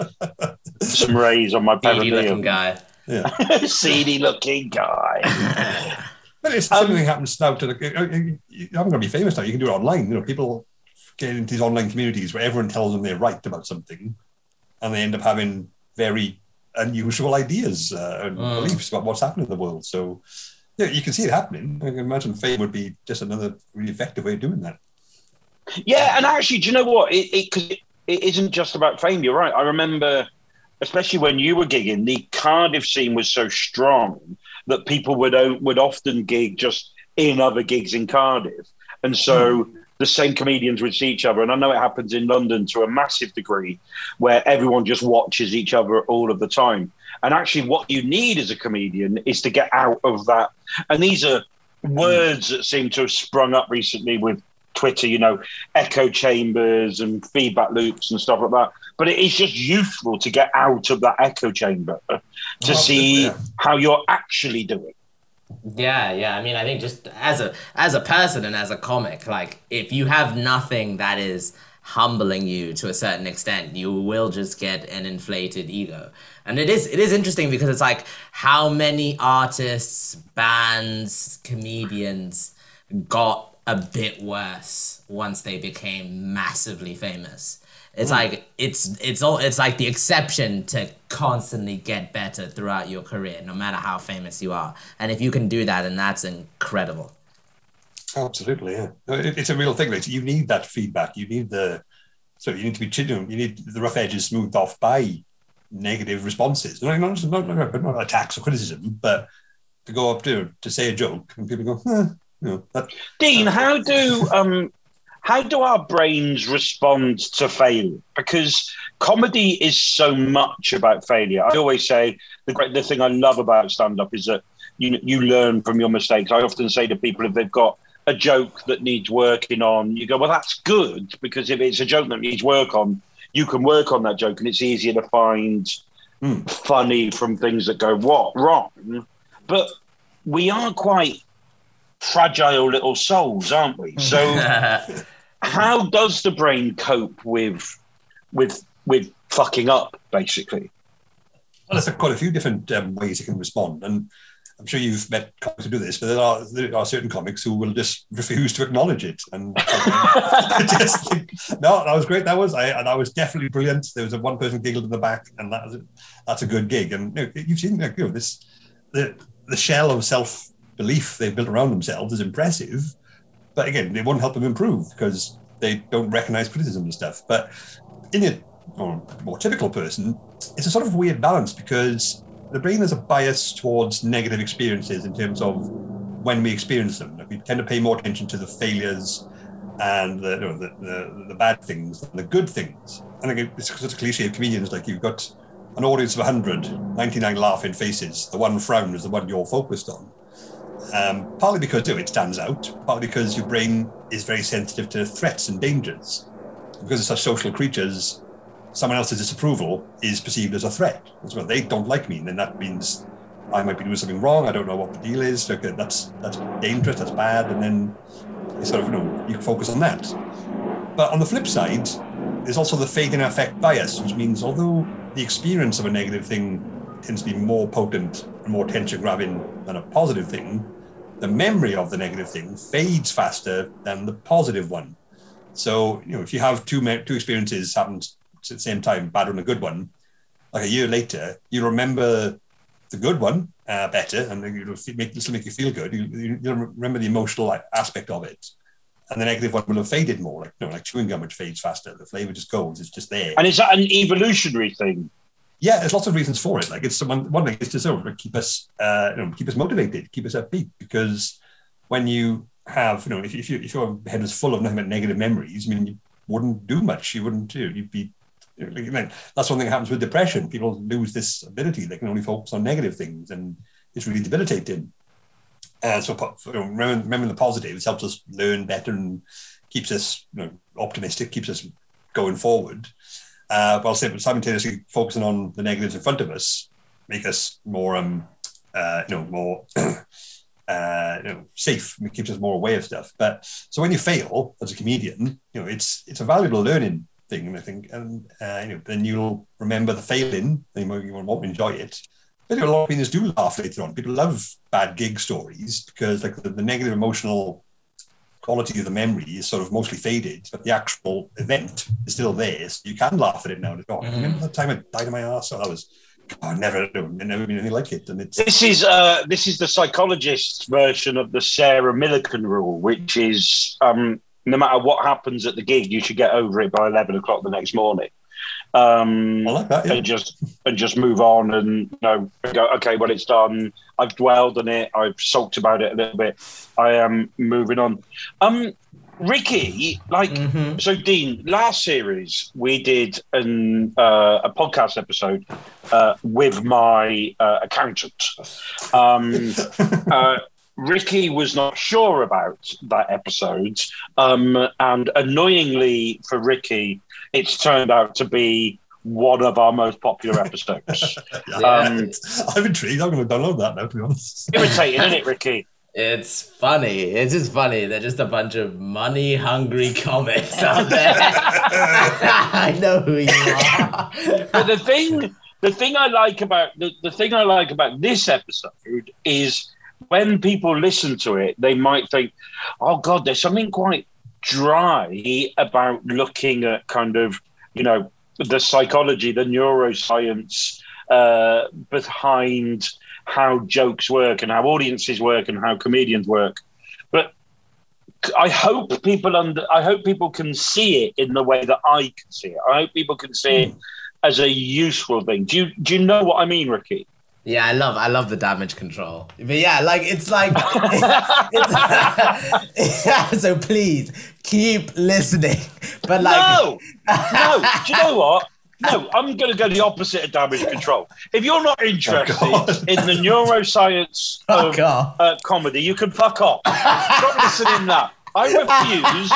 some rays on my Beady looking guy. Yeah. Seedy looking guy. But it's the Um, same happens now to the, you you haven't got to be famous now. You can do it online. You know, people get into these online communities where everyone tells them they're right about something, and they end up having very unusual ideas uh, and Mm. beliefs about what's happening in the world. So, yeah, you can see it happening. I can imagine fame would be just another really effective way of doing that. Yeah, and actually, do you know what? It, it, it, it isn't just about fame. You're right. I remember, especially when you were gigging, the Cardiff scene was so strong that people would would often gig just in other gigs in Cardiff, and so Hmm. the same comedians would see each other. And I know it happens in London to a massive degree where everyone just watches each other all of the time. And actually, what you need as a comedian is to get out of that. And these are words that seem to have sprung up recently with Twitter, you know, echo chambers and feedback loops and stuff like that. But it is just useful to get out of that echo chamber to Oh, see yeah. how you're actually doing. Yeah, yeah. I mean, I think just as a as a person and as a comic, like if you have nothing that is humbling you to a certain extent, you will just get an inflated ego. And it is it is interesting because it's like how many artists, bands, comedians got a bit worse once they became massively famous. It's hmm. like it's it's all it's like the exception to constantly get better throughout your career, no matter how famous you are. And if you can do that, then that's incredible. Absolutely, yeah. It- It's a real thing. Like you need that feedback. You need the so you need to be you you need the rough edges smoothed off by negative responses. Not not not, not, not attacks or criticism, but to go up to to say a joke and people go, eh, you know, that Dean, how do um, how do our brains respond to failure? Because comedy is so much about failure. I always say the great the thing I love about stand up is that you you learn from your mistakes. I often say to people if they've got a joke that needs working on, you go, well, that's good because if it's a joke that needs work on, you can work on that joke, and it's easier to find Hmm. funny from things that go what wrong. But we are quite fragile little souls, aren't we? So how does the brain cope with with with fucking up, basically? Well, there's quite a few different um, ways you can respond, and I'm sure you've met comics who do this, but there are there are certain comics who will just refuse to acknowledge it and just think, no, that was great. That was I, and that was definitely brilliant. There was a one person giggled in the back, and that was that's a good gig. And you you've seen like, you know this the the shell of self belief they've built around themselves is impressive, but again, it won't help them improve because they don't recognize criticism and stuff. But in a or more typical person, it's a sort of weird balance because the brain has a bias towards negative experiences in terms of when we experience them. We tend to pay more attention to the failures and the, you know, the, the, the bad things than the good things. And again, it's such a cliche of comedians like you've got an audience of 100, 99 laughing faces. The one frown is the one you're focused on. Um, partly because you know, it stands out, partly because your brain is very sensitive to threats and dangers. Because it's such social creatures, someone else's disapproval is perceived as a threat. As well, they don't like me, and then that means I might be doing something wrong. I don't know what the deal is. Uh, that's that's dangerous. That's bad. And then you sort of you know you focus on that. But on the flip side, there's also the fading effect bias, which means although the experience of a negative thing tends to be more potent and more tension grabbing than a positive thing, the memory of the negative thing fades faster than the positive one. So, you know, if you have two two experiences happen at the same time, bad one and a good one, like a year later, you remember the good one uh, better, and it'll make this will make you feel good. You, you'll remember the emotional aspect of it, and the negative one will have faded more, like you know, like chewing gum, which fades faster. The flavor just goes; it's just there. And is that an evolutionary thing? Yeah, there's lots of reasons for it. Like it's one one thing is to sort of keep us, uh, you know, keep us motivated, keep us upbeat. Because when you have, you know, if, if you if your head is full of nothing but negative memories, I mean, you wouldn't do much. You wouldn't do. You'd be. That's one thing that happens with depression. People lose this ability; they can only focus on negative things, and it's really debilitating. And so, po- you remembering, the positives helps us learn better and keeps us, you know, optimistic, keeps us going forward uh, while sim- simultaneously focusing on the negatives in front of us, make us more, um, uh, you know, more, uh, you know, safe. It keeps us more aware of stuff. But so when you fail as a comedian, you know, it's it's a valuable learning thing, and I think, and uh, you know, then you'll remember the failing, and you won't- won't enjoy it. But a lot of comedians do laugh later on. People love bad gig stories because, like, the, the negative emotional quality of the memory is sort of mostly faded, but the actual event is still there. So you can laugh at it now. And go, Mhm. remember that time I died in my ass? Oh, that was, God, never, no, never been anything like it. And it's, This is uh, this is the psychologist's version of the Sarah Millican rule, which is um, no matter what happens at the gig, you should get over it by eleven o'clock the next morning. Um, I like that. Yeah. and just and just move on and you know go okay well it's done i've dwelled on it i've sulked about it a little bit i am moving on um Ricky, like, Mhm. so Dean, last series we did an uh, a podcast episode uh, with my uh, accountant. Um, uh, Ricky was not sure about that episode, um, and annoyingly for Ricky, it's turned out to be one of our most popular episodes. Yeah. Um, I'm intrigued. I'm going to download that now, to be honest. irritating, isn't it, Ricky? It's funny. It's just funny. They're just a bunch of money hungry comics out there. I know who you are. but the thing the thing I like about the, the thing I like about this episode is when people listen to it, they might think, oh god, there's something quite dry about looking at kind of, you know, the psychology, the neuroscience uh, behind how jokes work and how audiences work and how comedians work. But I hope people under I hope people can see it in the way that I can see it. I hope people can see it as a useful thing. Do you do you know what I mean, Ricky? Yeah, I love I love the damage control. But yeah, like it's like it's, so please keep listening. But like no, no. Do you know what? No, I'm going to go the opposite of damage control. If you're not interested God. in the neuroscience of off. uh, comedy, you can fuck off. Stop listening that. I refuse.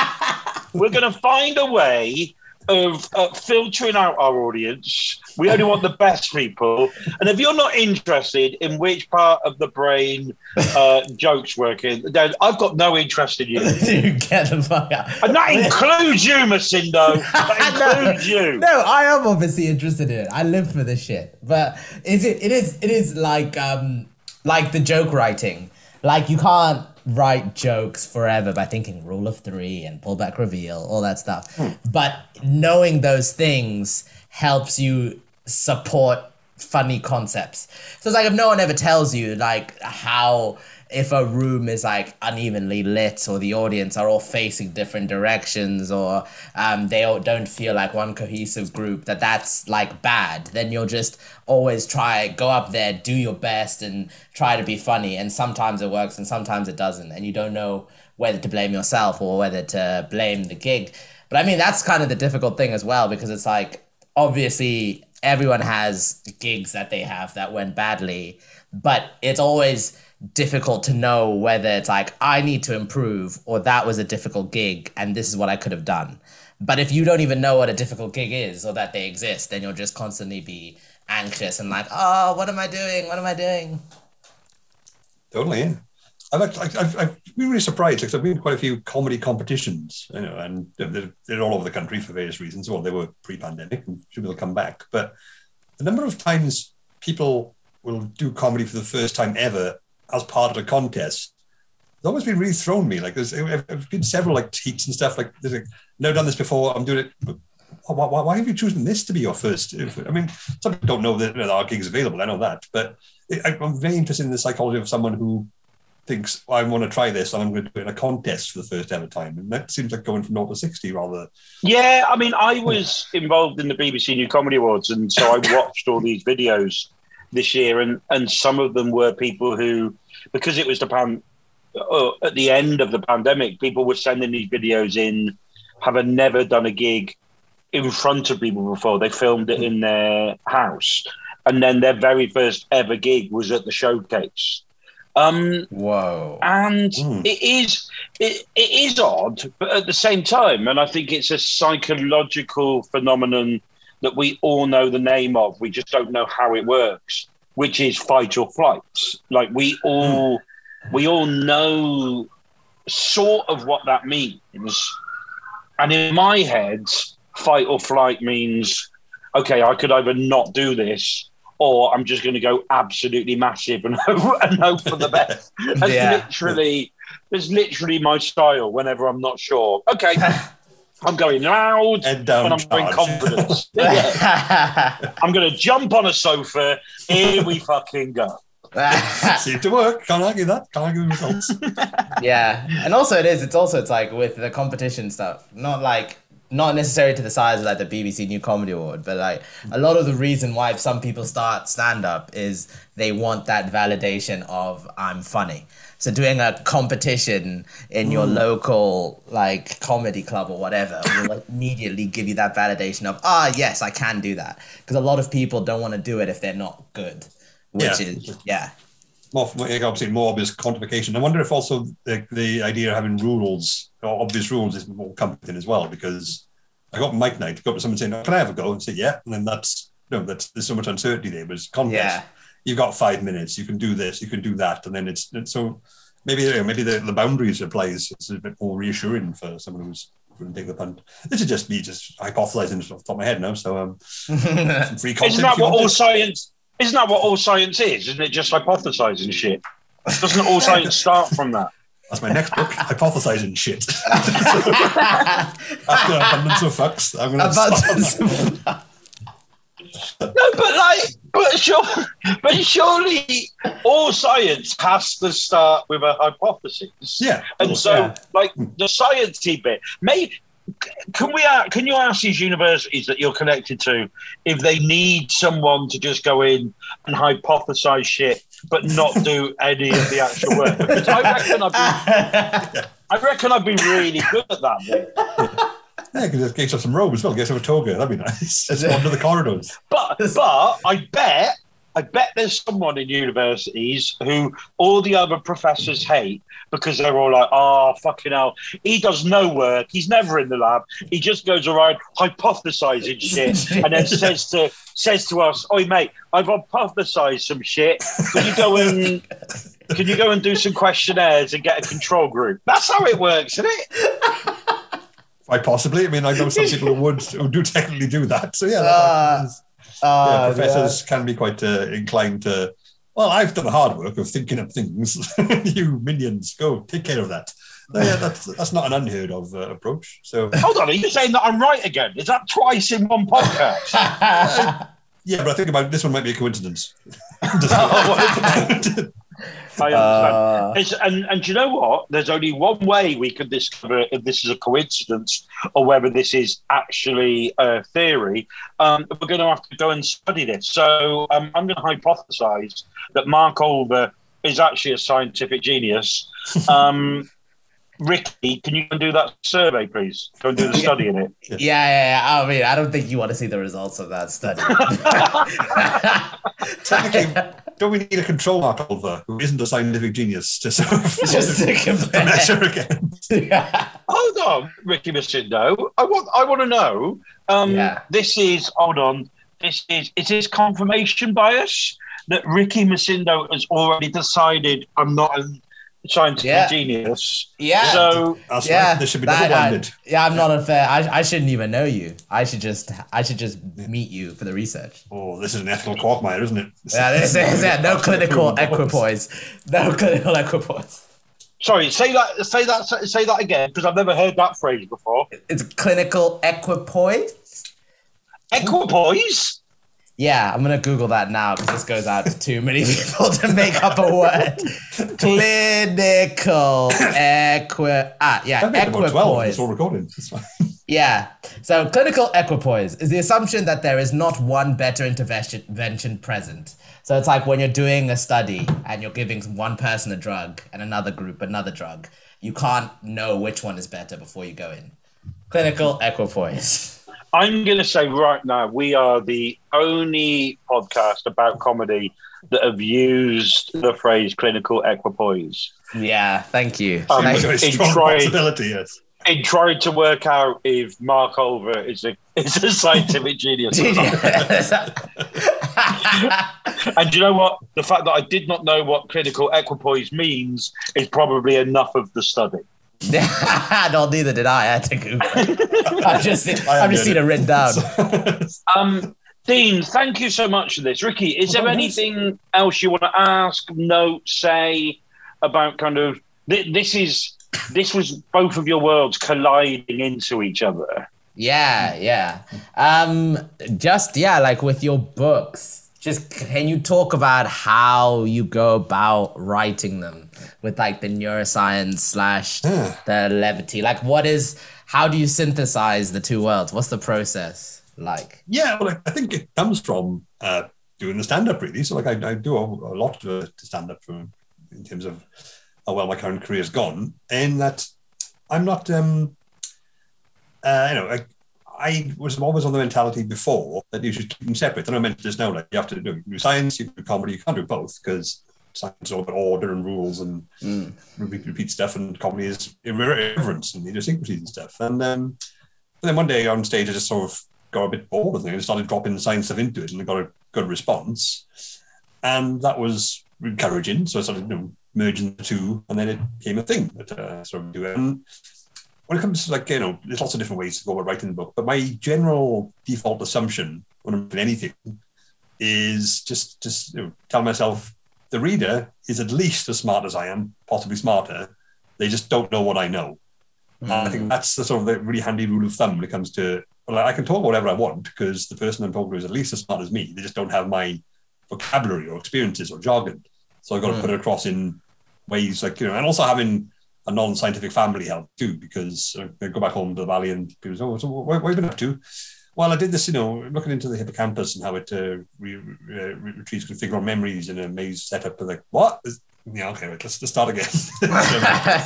We're going to find a way of uh, filtering out our audience. We only want the best people. And if you're not interested in which part of the brain uh, jokes work in, then I've got no interest in you. you get the fuck out. And that includes you, Macindo. That includes you. No, I am obviously interested in it. I live for this shit. But is it it is it is like um like the joke writing. Like you can't write jokes forever by thinking rule of three and pullback reveal, all that stuff. Hmm. But knowing those things helps you support funny concepts. So it's like if no one ever tells you like how if a room is like unevenly lit or the audience are all facing different directions or um, they all don't feel like one cohesive group that that's like bad then you'll just always try go up there do your best and try to be funny. And sometimes it works and sometimes it doesn't. And you don't know whether to blame yourself or whether to blame the gig. But i mean that's kind of the difficult thing as well because it's like obviously everyone has gigs that they have that went badly but it's always difficult to know whether it's like I need to improve or that was a difficult gig and this is what I could have done. But if you don't even know what a difficult gig is or that they exist, then you'll just constantly be anxious and like, oh, what am I doing? What am I doing? Totally. I've, I've, I've been really surprised because I've been quite a few comedy competitions, you know, and they're, they're all over the country for various reasons. Well, they were pre-pandemic, and should be able to come back. But the number of times people will do comedy for the first time ever as part of a contest It's always been really thrown me. Like there's, I've, been several like heats and stuff. Like like, never done this before. I'm doing it. Why, why, why have you chosen this to be your first? I mean, some people don't know that know, our gig's available. I know that, but I'm very interested in the psychology of someone who thinks I want to try this and I'm going to do it in a contest for the first ever time. And that seems like going from 0 to 60 rather. Yeah, I mean, I was involved in the BBC New Comedy Awards, and so I watched all these videos this year, and and some of them were people who, because it was the pan, uh, at the end of the pandemic, people were sending these videos in, having never done a gig in front of people before. They filmed it in their house, and then their very first ever gig was at the showcase. Um, Whoa. and Mm. it is it, it is odd but at the same time and i think it's a psychological phenomenon that we all know the name of we just don't know how it works which is fight or flight like we all hmm. we all know sort of what that means and in my head fight or flight means okay i could either not do this or I'm just going to go absolutely massive and hope, and hope for the best. That's Yeah. literally, that's literally my style. Whenever I'm not sure, okay, I'm going loud, and down. but I'm going charge. confidence. Yeah. I'm going to jump on a sofa. Here we fucking go. Seemed to work. Can't argue that. Can't argue the results. yeah and also it is it's also it's like with the competition stuff not like not necessarily to the size of like the bbc new comedy award but like a lot of the reason why some people start stand up is they want that validation of i'm funny So doing a competition in your local like comedy club or whatever will immediately give you that validation of ah yes I can do that because a lot of people don't want to do it if they're not good, which Yeah. is yeah more obviously more obvious quantification. I wonder if also the, the idea of having rules or obvious rules is more comforting as well because I got mic night, go up to someone saying, oh, "Can I have a go?" and say, "Yeah," and then that's no, that's there's so much uncertainty there. But it's contest. yeah You've got five minutes. You can do this. You can do that, and then it's, it's so maybe you know, maybe the, the boundaries applies. It's a bit more reassuring for someone who's going to take the punt. This is just me just hypothesizing off the top of my head now. So um, some free content. Isn't that what all it. science? Isn't that what all science is? Isn't it just hypothesizing shit? Doesn't all science start from that? That's my next book, hypothesizing shit. After abundance of fucks, I'm going to start on that. Abundance. No, but like, but sure, but surely all science has to start with a hypothesis. Yeah, And so, Yeah. like hmm. the sciencey bit, may can we can you ask these universities that you're connected to if they need someone to just go in and hypothesize shit, but not do any of the actual work? Because I reckon I'd be, I reckon I'd be really good at that. Yeah, because just get yourself some robe as well. Get yourself a toga. That'd be nice. Just wander the corridors. But but I bet I bet there's someone in universities who all the other professors hate because they're all like, oh fucking hell, he does no work, he's never in the lab, he just goes around hypothesizing shit and then says to says to us, Oi mate, I've hypothesized some shit. Can you go and can you go and do some questionnaires and get a control group? That's how it works, isn't it? Quite possibly. I mean, I know some people who would who do technically do that. So yeah, Ah, that is- Ah, yeah professors can be quite uh, inclined to. Well, I've done the hard work of thinking of things. you minions, go take care of that. So, yeah, that's that's not an unheard of uh, approach. So Hold on, are you saying that I'm right again? Is that twice in one podcast? yeah. yeah, but I think about this one might be a coincidence. I understand. Uh, It's, and and you know what? There's only one way we can discover if this is a coincidence or whether this is actually a theory. Um, we're going to have to go and study this. So um, I'm going to hypothesize that Mark Olver is actually a scientific genius. Um, Ricky, can you go and do that survey, please? Go and do the study in it. yeah, yeah, yeah. I mean, I don't think you want to see the results of that study. Technically, don't we need a control Mark Olver who isn't a scientific genius to sort of Just to to compare. measure against? yeah. Hold on, Ricky Macindo. I want I want to know. Um, Yeah. This is hold on. This is is this confirmation bias that Ricky Macindo has already decided I'm not a scientific Yeah. genius. Yeah. So That's yeah, right. This should be that- double I- blinded. yeah, I'm not unfair. I, I shouldn't even know you. I should just I should just meet you for the research. Oh, this is an ethical quagmire, isn't it? Yeah, this is yeah, no clinical equipoise. No clinical equipoise. sorry, say that say that say that again because I've never heard that phrase before. It's clinical equipoise. Equipoise. Yeah, I'm gonna Google that now because this goes out to too many people to make up a word. Clinical equi ah yeah I've made about 12. It's equipoise. all recorded. It's fine. Yeah. So clinical equipoise is the assumption that there is not one better intervention present. So it's like when you're doing a study and you're giving one person a drug and another group another drug, you can't know which one is better before you go in. Clinical equipoise. I'm going to say right now we are the only podcast about comedy that have used the phrase clinical equipoise. Yeah, thank you. Um, Thank- Very in strong trying- possibility, yes. in trying to work out if Mark Olver is a is a scientific genius. Genius. and do you know what? The fact that I did not know what clinical equipoise means is probably enough of the study. no, neither did I. I had to Google. I've just seen, I I've just seen it written down. Um, Dean, thank you so much for this. Ricky, is there Well, yes. anything else you want to ask, note, say about kind of th- this is this was both of your worlds colliding into each other. Yeah, yeah. Um, just yeah, like with your books, just can you talk about how you go about writing them with like the neuroscience slash Yeah. the levity? Like, what is how do you synthesize the two worlds? What's the process like? Yeah, well, I- think it comes from uh, doing the stand up, really. So, like, I, I do a, a lot to, to stand up from in terms of how well my current career's gone, and that I'm not, um, uh, you know, I, I was always on the mentality before that you should keep them separate. And I mentioned this now, like you have to do, do science, you can do comedy, you can't do both because science about order and rules and Mm. repeat, repeat stuff, and comedy is irreverence and idiosyncrasies and stuff. And um, but then one day on stage, I just sort of got a bit bored with it. I started dropping science stuff into it, and I got a good response, and that was encouraging. So I started you know, merging the two, and then it became a thing that uh, sort of do it. And when it comes to like you know, there's lots of different ways to go about writing the book, but my general default assumption when I'm doing anything is just just you know, tell myself the reader is at least as smart as I am, possibly smarter. They just don't know what I know. And I think that's the sort of the really handy rule of thumb when it comes to. Well, I can talk whatever I want because the person I'm talking to is at least as smart as me. They just don't have my vocabulary or experiences or jargon. So I've got to Mm. put it across in ways like you know, and also having a non-scientific family help too, because uh, I go back home to the valley and people say, "Oh, so what, what have you been up to?" Well, I did this, you know, looking into the hippocampus and how it uh, re- re- re- retrieves configural memories in a maze setup. Like, what? Yeah, okay, right, let's, let's start again.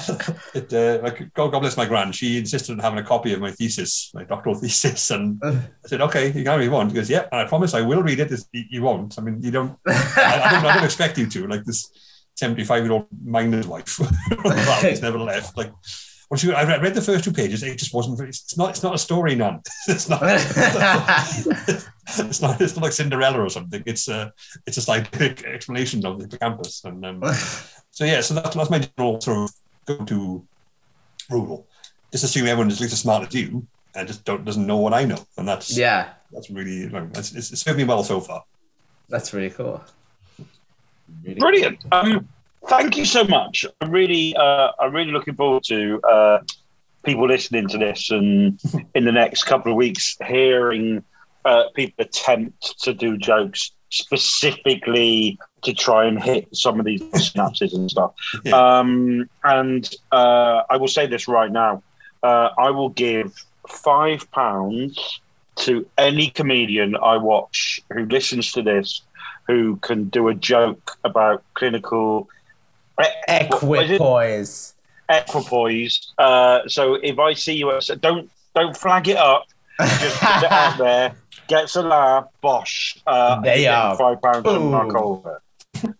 So, it, uh, like, God, God bless my gran. She insisted on having a copy of my thesis, my doctoral thesis, and I said, "Okay, you can if you want." He goes, "Yeah, and I promise I will read it. If you you won't. I mean, you don't. I, I don't. I don't expect you to. Like this seventy-five-year-old miner's wife. it's never left. Like, well, she, I read, read the first two pages. It just wasn't. It's not. It's not a story, none. It's not. it's not. It's not like Cinderella or something. It's a. It's a scientific explanation of the campus, and um, so yeah. So that's that's my general sort of go-to rule. Just assume everyone is at least as smart as you, and just don't doesn't know what I know, and that's yeah, that's really like, it's, it's served me well so far. that's really cool. Really Brilliant. Um, thank you so much. I'm really, uh, I'm really looking forward to uh, people listening to this, and in the next couple of weeks, hearing uh, people attempt to do jokes specifically to try and hit some of these synapses and stuff. Yeah. Um, and uh, I will say this right now: uh, I will give five pounds to any comedian I watch who listens to this who can do a joke about clinical Equipoise. equipoise. Uh, so if I see you, at, don't don't flag it up. Just put it out there. Gets a laugh. Bosh. Uh, They you're five pounds from Boom. Mark Olver.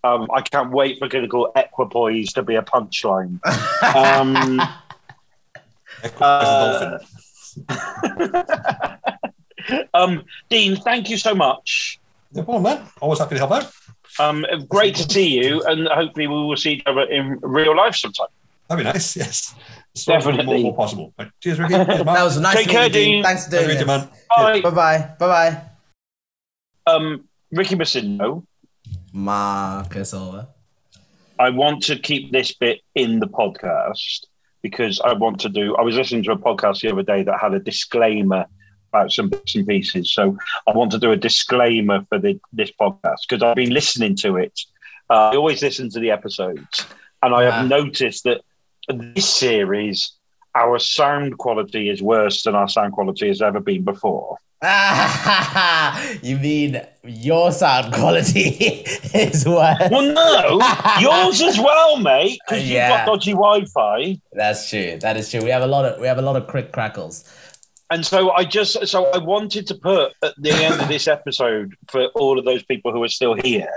Um, I can't wait for clinical equipoise to be a punchline. Um, Equipoise Uh, um, Dean, thank you so much. No problem, man. Always happy to help out. Um, great to see you, and hopefully we will see each other in real life sometime. That'd be nice. Yes, So Definitely. more possible. Right. Cheers, Ricky. Cheers, That Mark. was nice Take care, you, Dean. Dean. Thanks for doing meet you, this. man. Bye. Bye bye. Bye bye. Um, Ricky Massindo. Marcus over. I want to keep this bit in the podcast because I want to do. I was listening to a podcast the other day that had a disclaimer about some bits and pieces. So I want to do a disclaimer for the, this podcast because I've been listening to it. Uh, I always listen to the episodes, and I have Ah. noticed that this series, our sound quality is worse than our sound quality has ever been before. you mean your sound quality is worse? Well, no, yours as well, mate, because Yeah. you've got dodgy Wi-Fi. That's true. That is true. We have a lot of we have a lot of crick crackles. And so I just so I wanted to put at the end of this episode for all of those people who are still here.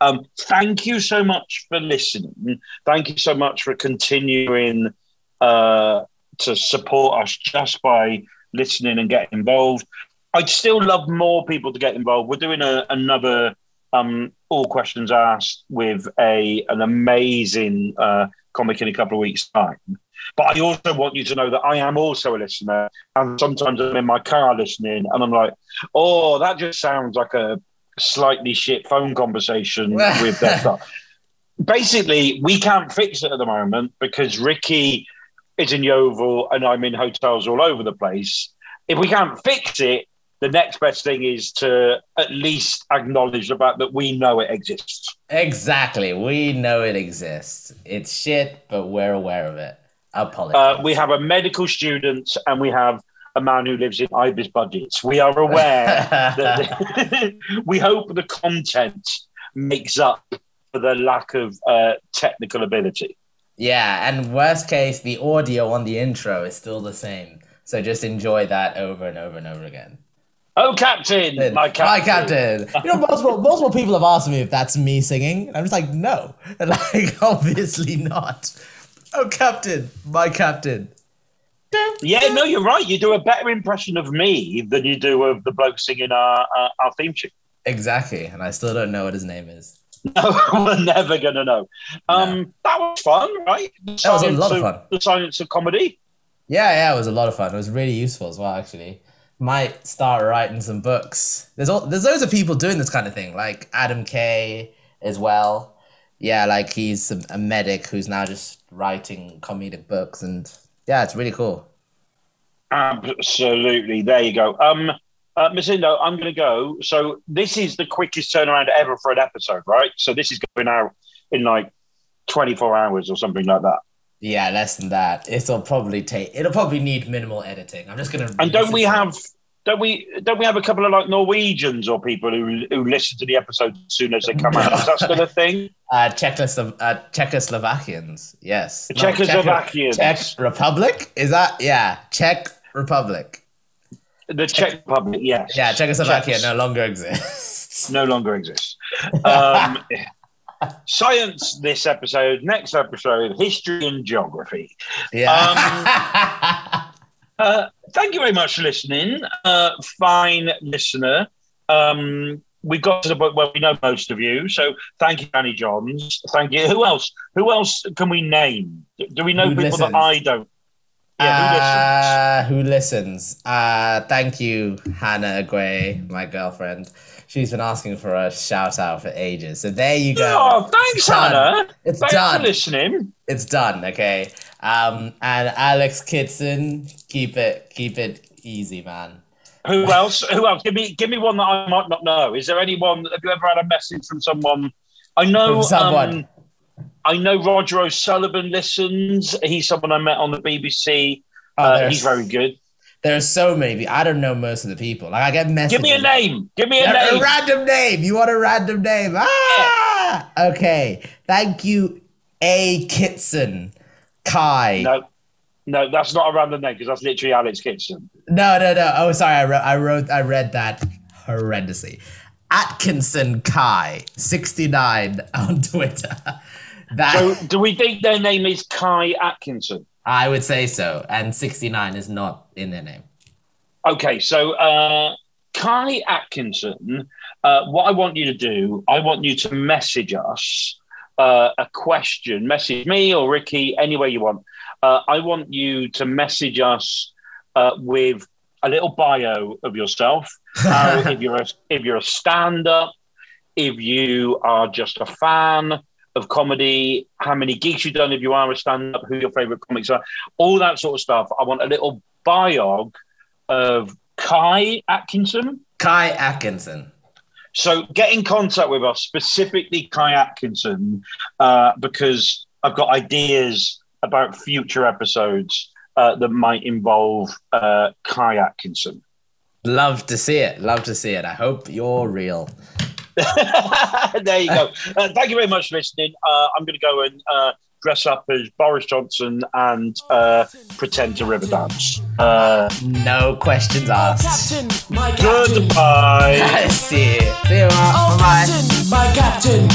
Um, thank you so much for listening. Thank you so much for continuing uh, to support us just by listening and getting involved. I'd still love more people to get involved. We're doing a, another um, all questions asked with a an amazing uh, comic in a couple of weeks' time. But I also want you to know that I am also a listener. And sometimes I'm in my car listening and I'm like, oh, that just sounds like a slightly shit phone conversation with their stuff. Basically, we can't fix it at the moment because Ricky is in Yeovil and I'm in hotels all over the place. If we can't fix it, the next best thing is to at least acknowledge the fact that we know it exists. Exactly. We know it exists. It's shit, but we're aware of it. Uh, we have a medical student and we have a man who lives in Ibis budgets. We are aware that we hope the content makes up for the lack of uh, technical ability. Yeah, and worst case, the audio on the intro is still the same. So just enjoy that over and over and over again. Oh, Captain, my Captain. My captain. You know, multiple, multiple people have asked me if that's me singing. I'm just like, no. Like, obviously not. Oh, captain, my captain. Yeah, no, you're right. You do a better impression of me than you do of the bloke singing our our, our theme tune. Exactly. And I still don't know what his name is. No, we're never gonna know. Um, that was fun, right? The That was a lot of fun. The science of comedy. Yeah, yeah, it was a lot of fun. It was really useful as well, actually. Might start writing some books. There's all, there's loads of people doing this kind of thing, like Adam Kay as well. Yeah, like he's a medic who's now just writing comedic books, and yeah, it's really cool. Absolutely. There you go. Um, uh, Mazindo, I'm going to go. So this is the quickest turnaround ever for an episode, right? So this is going out in like 24 hours or something like that. Yeah, less than that. It'll probably take. It'll probably need minimal editing. I'm just gonna. And don't we to- have? Don't we? Don't we have a couple of like Norwegians or people who who listen to the episodes as soon as they come out? Is that still a thing? uh, Czechoslo- uh Czechoslovakians? Yes. No, Czechoslovakians. Czech, Czech Republic? Is that yeah? Czech Republic. The Czech Republic, yes. Yeah, Czechoslovakia Czechs no longer exists. no longer exists. Um, science this episode. Next episode, history and geography. Yeah. Uh, thank you very much for listening, uh, fine listener. Um, we got to the point where we know most of you, so thank you, Danny Johns. Thank you. Who else? Who else can we name? Do we know Who people listens? that I don't? Yeah, who listens? Uh, who listens? Uh, thank you, Hannah Agway, my girlfriend. She's been asking for a shout out for ages. So there you go. Oh, thanks, It's. Hannah. It's Thanks done. for listening. It's done. Okay. Um, and Alex Kitson, keep it, keep it easy, man. Who else? Who else? Give me, give me one that I might not know. Is there anyone? Have you ever had a message from someone? I know. From someone. Um, I know Roger O'Sullivan listens. He's someone I met on the BBC. Oh, uh, he's very good. There are so many. people. I don't know most of the people. Like I get messages. Give me a name. Give me a A, a name. random name. You want a random name? Ah. Okay. Thank you, A. Kitson. Kai. No, no, that's not a random name because that's literally Alex Kitson. No, no, no. Oh, sorry. I wrote, I wrote, I read that horrendously. Atkinson Kai, 69 on Twitter. That So, do we think their name is Kai Atkinson? I would say so. And 69 is not in their name. Okay, so uh, Kai Atkinson, uh, what I want you to do, I want you to message us uh, a question. Message me or Ricky, any way you want. Uh, I want you to message us uh, with a little bio of yourself. If you're a, if you're a stand-up, if you are just a fan of comedy, how many gigs you've done, if you are a stand-up, who your favorite comics are, all that sort of stuff. I want a little biog of Kai Atkinson. Kai Atkinson. So get in contact with us, specifically Kai Atkinson, uh, because I've got ideas about future episodes uh, that might involve uh, Kai Atkinson. Love to see it. Love to see it. I hope you're real. there you go. Uh, thank you very much for listening. Uh, I'm going to go and uh, dress up as Boris Johnson and uh, pretend to river dance. Uh, no questions asked. Captain, my captain. Goodbye. I see. See you, oh, Bye. Captain, my captain.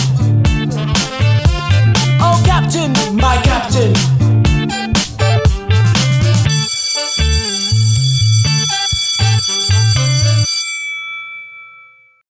Oh, captain, my captain.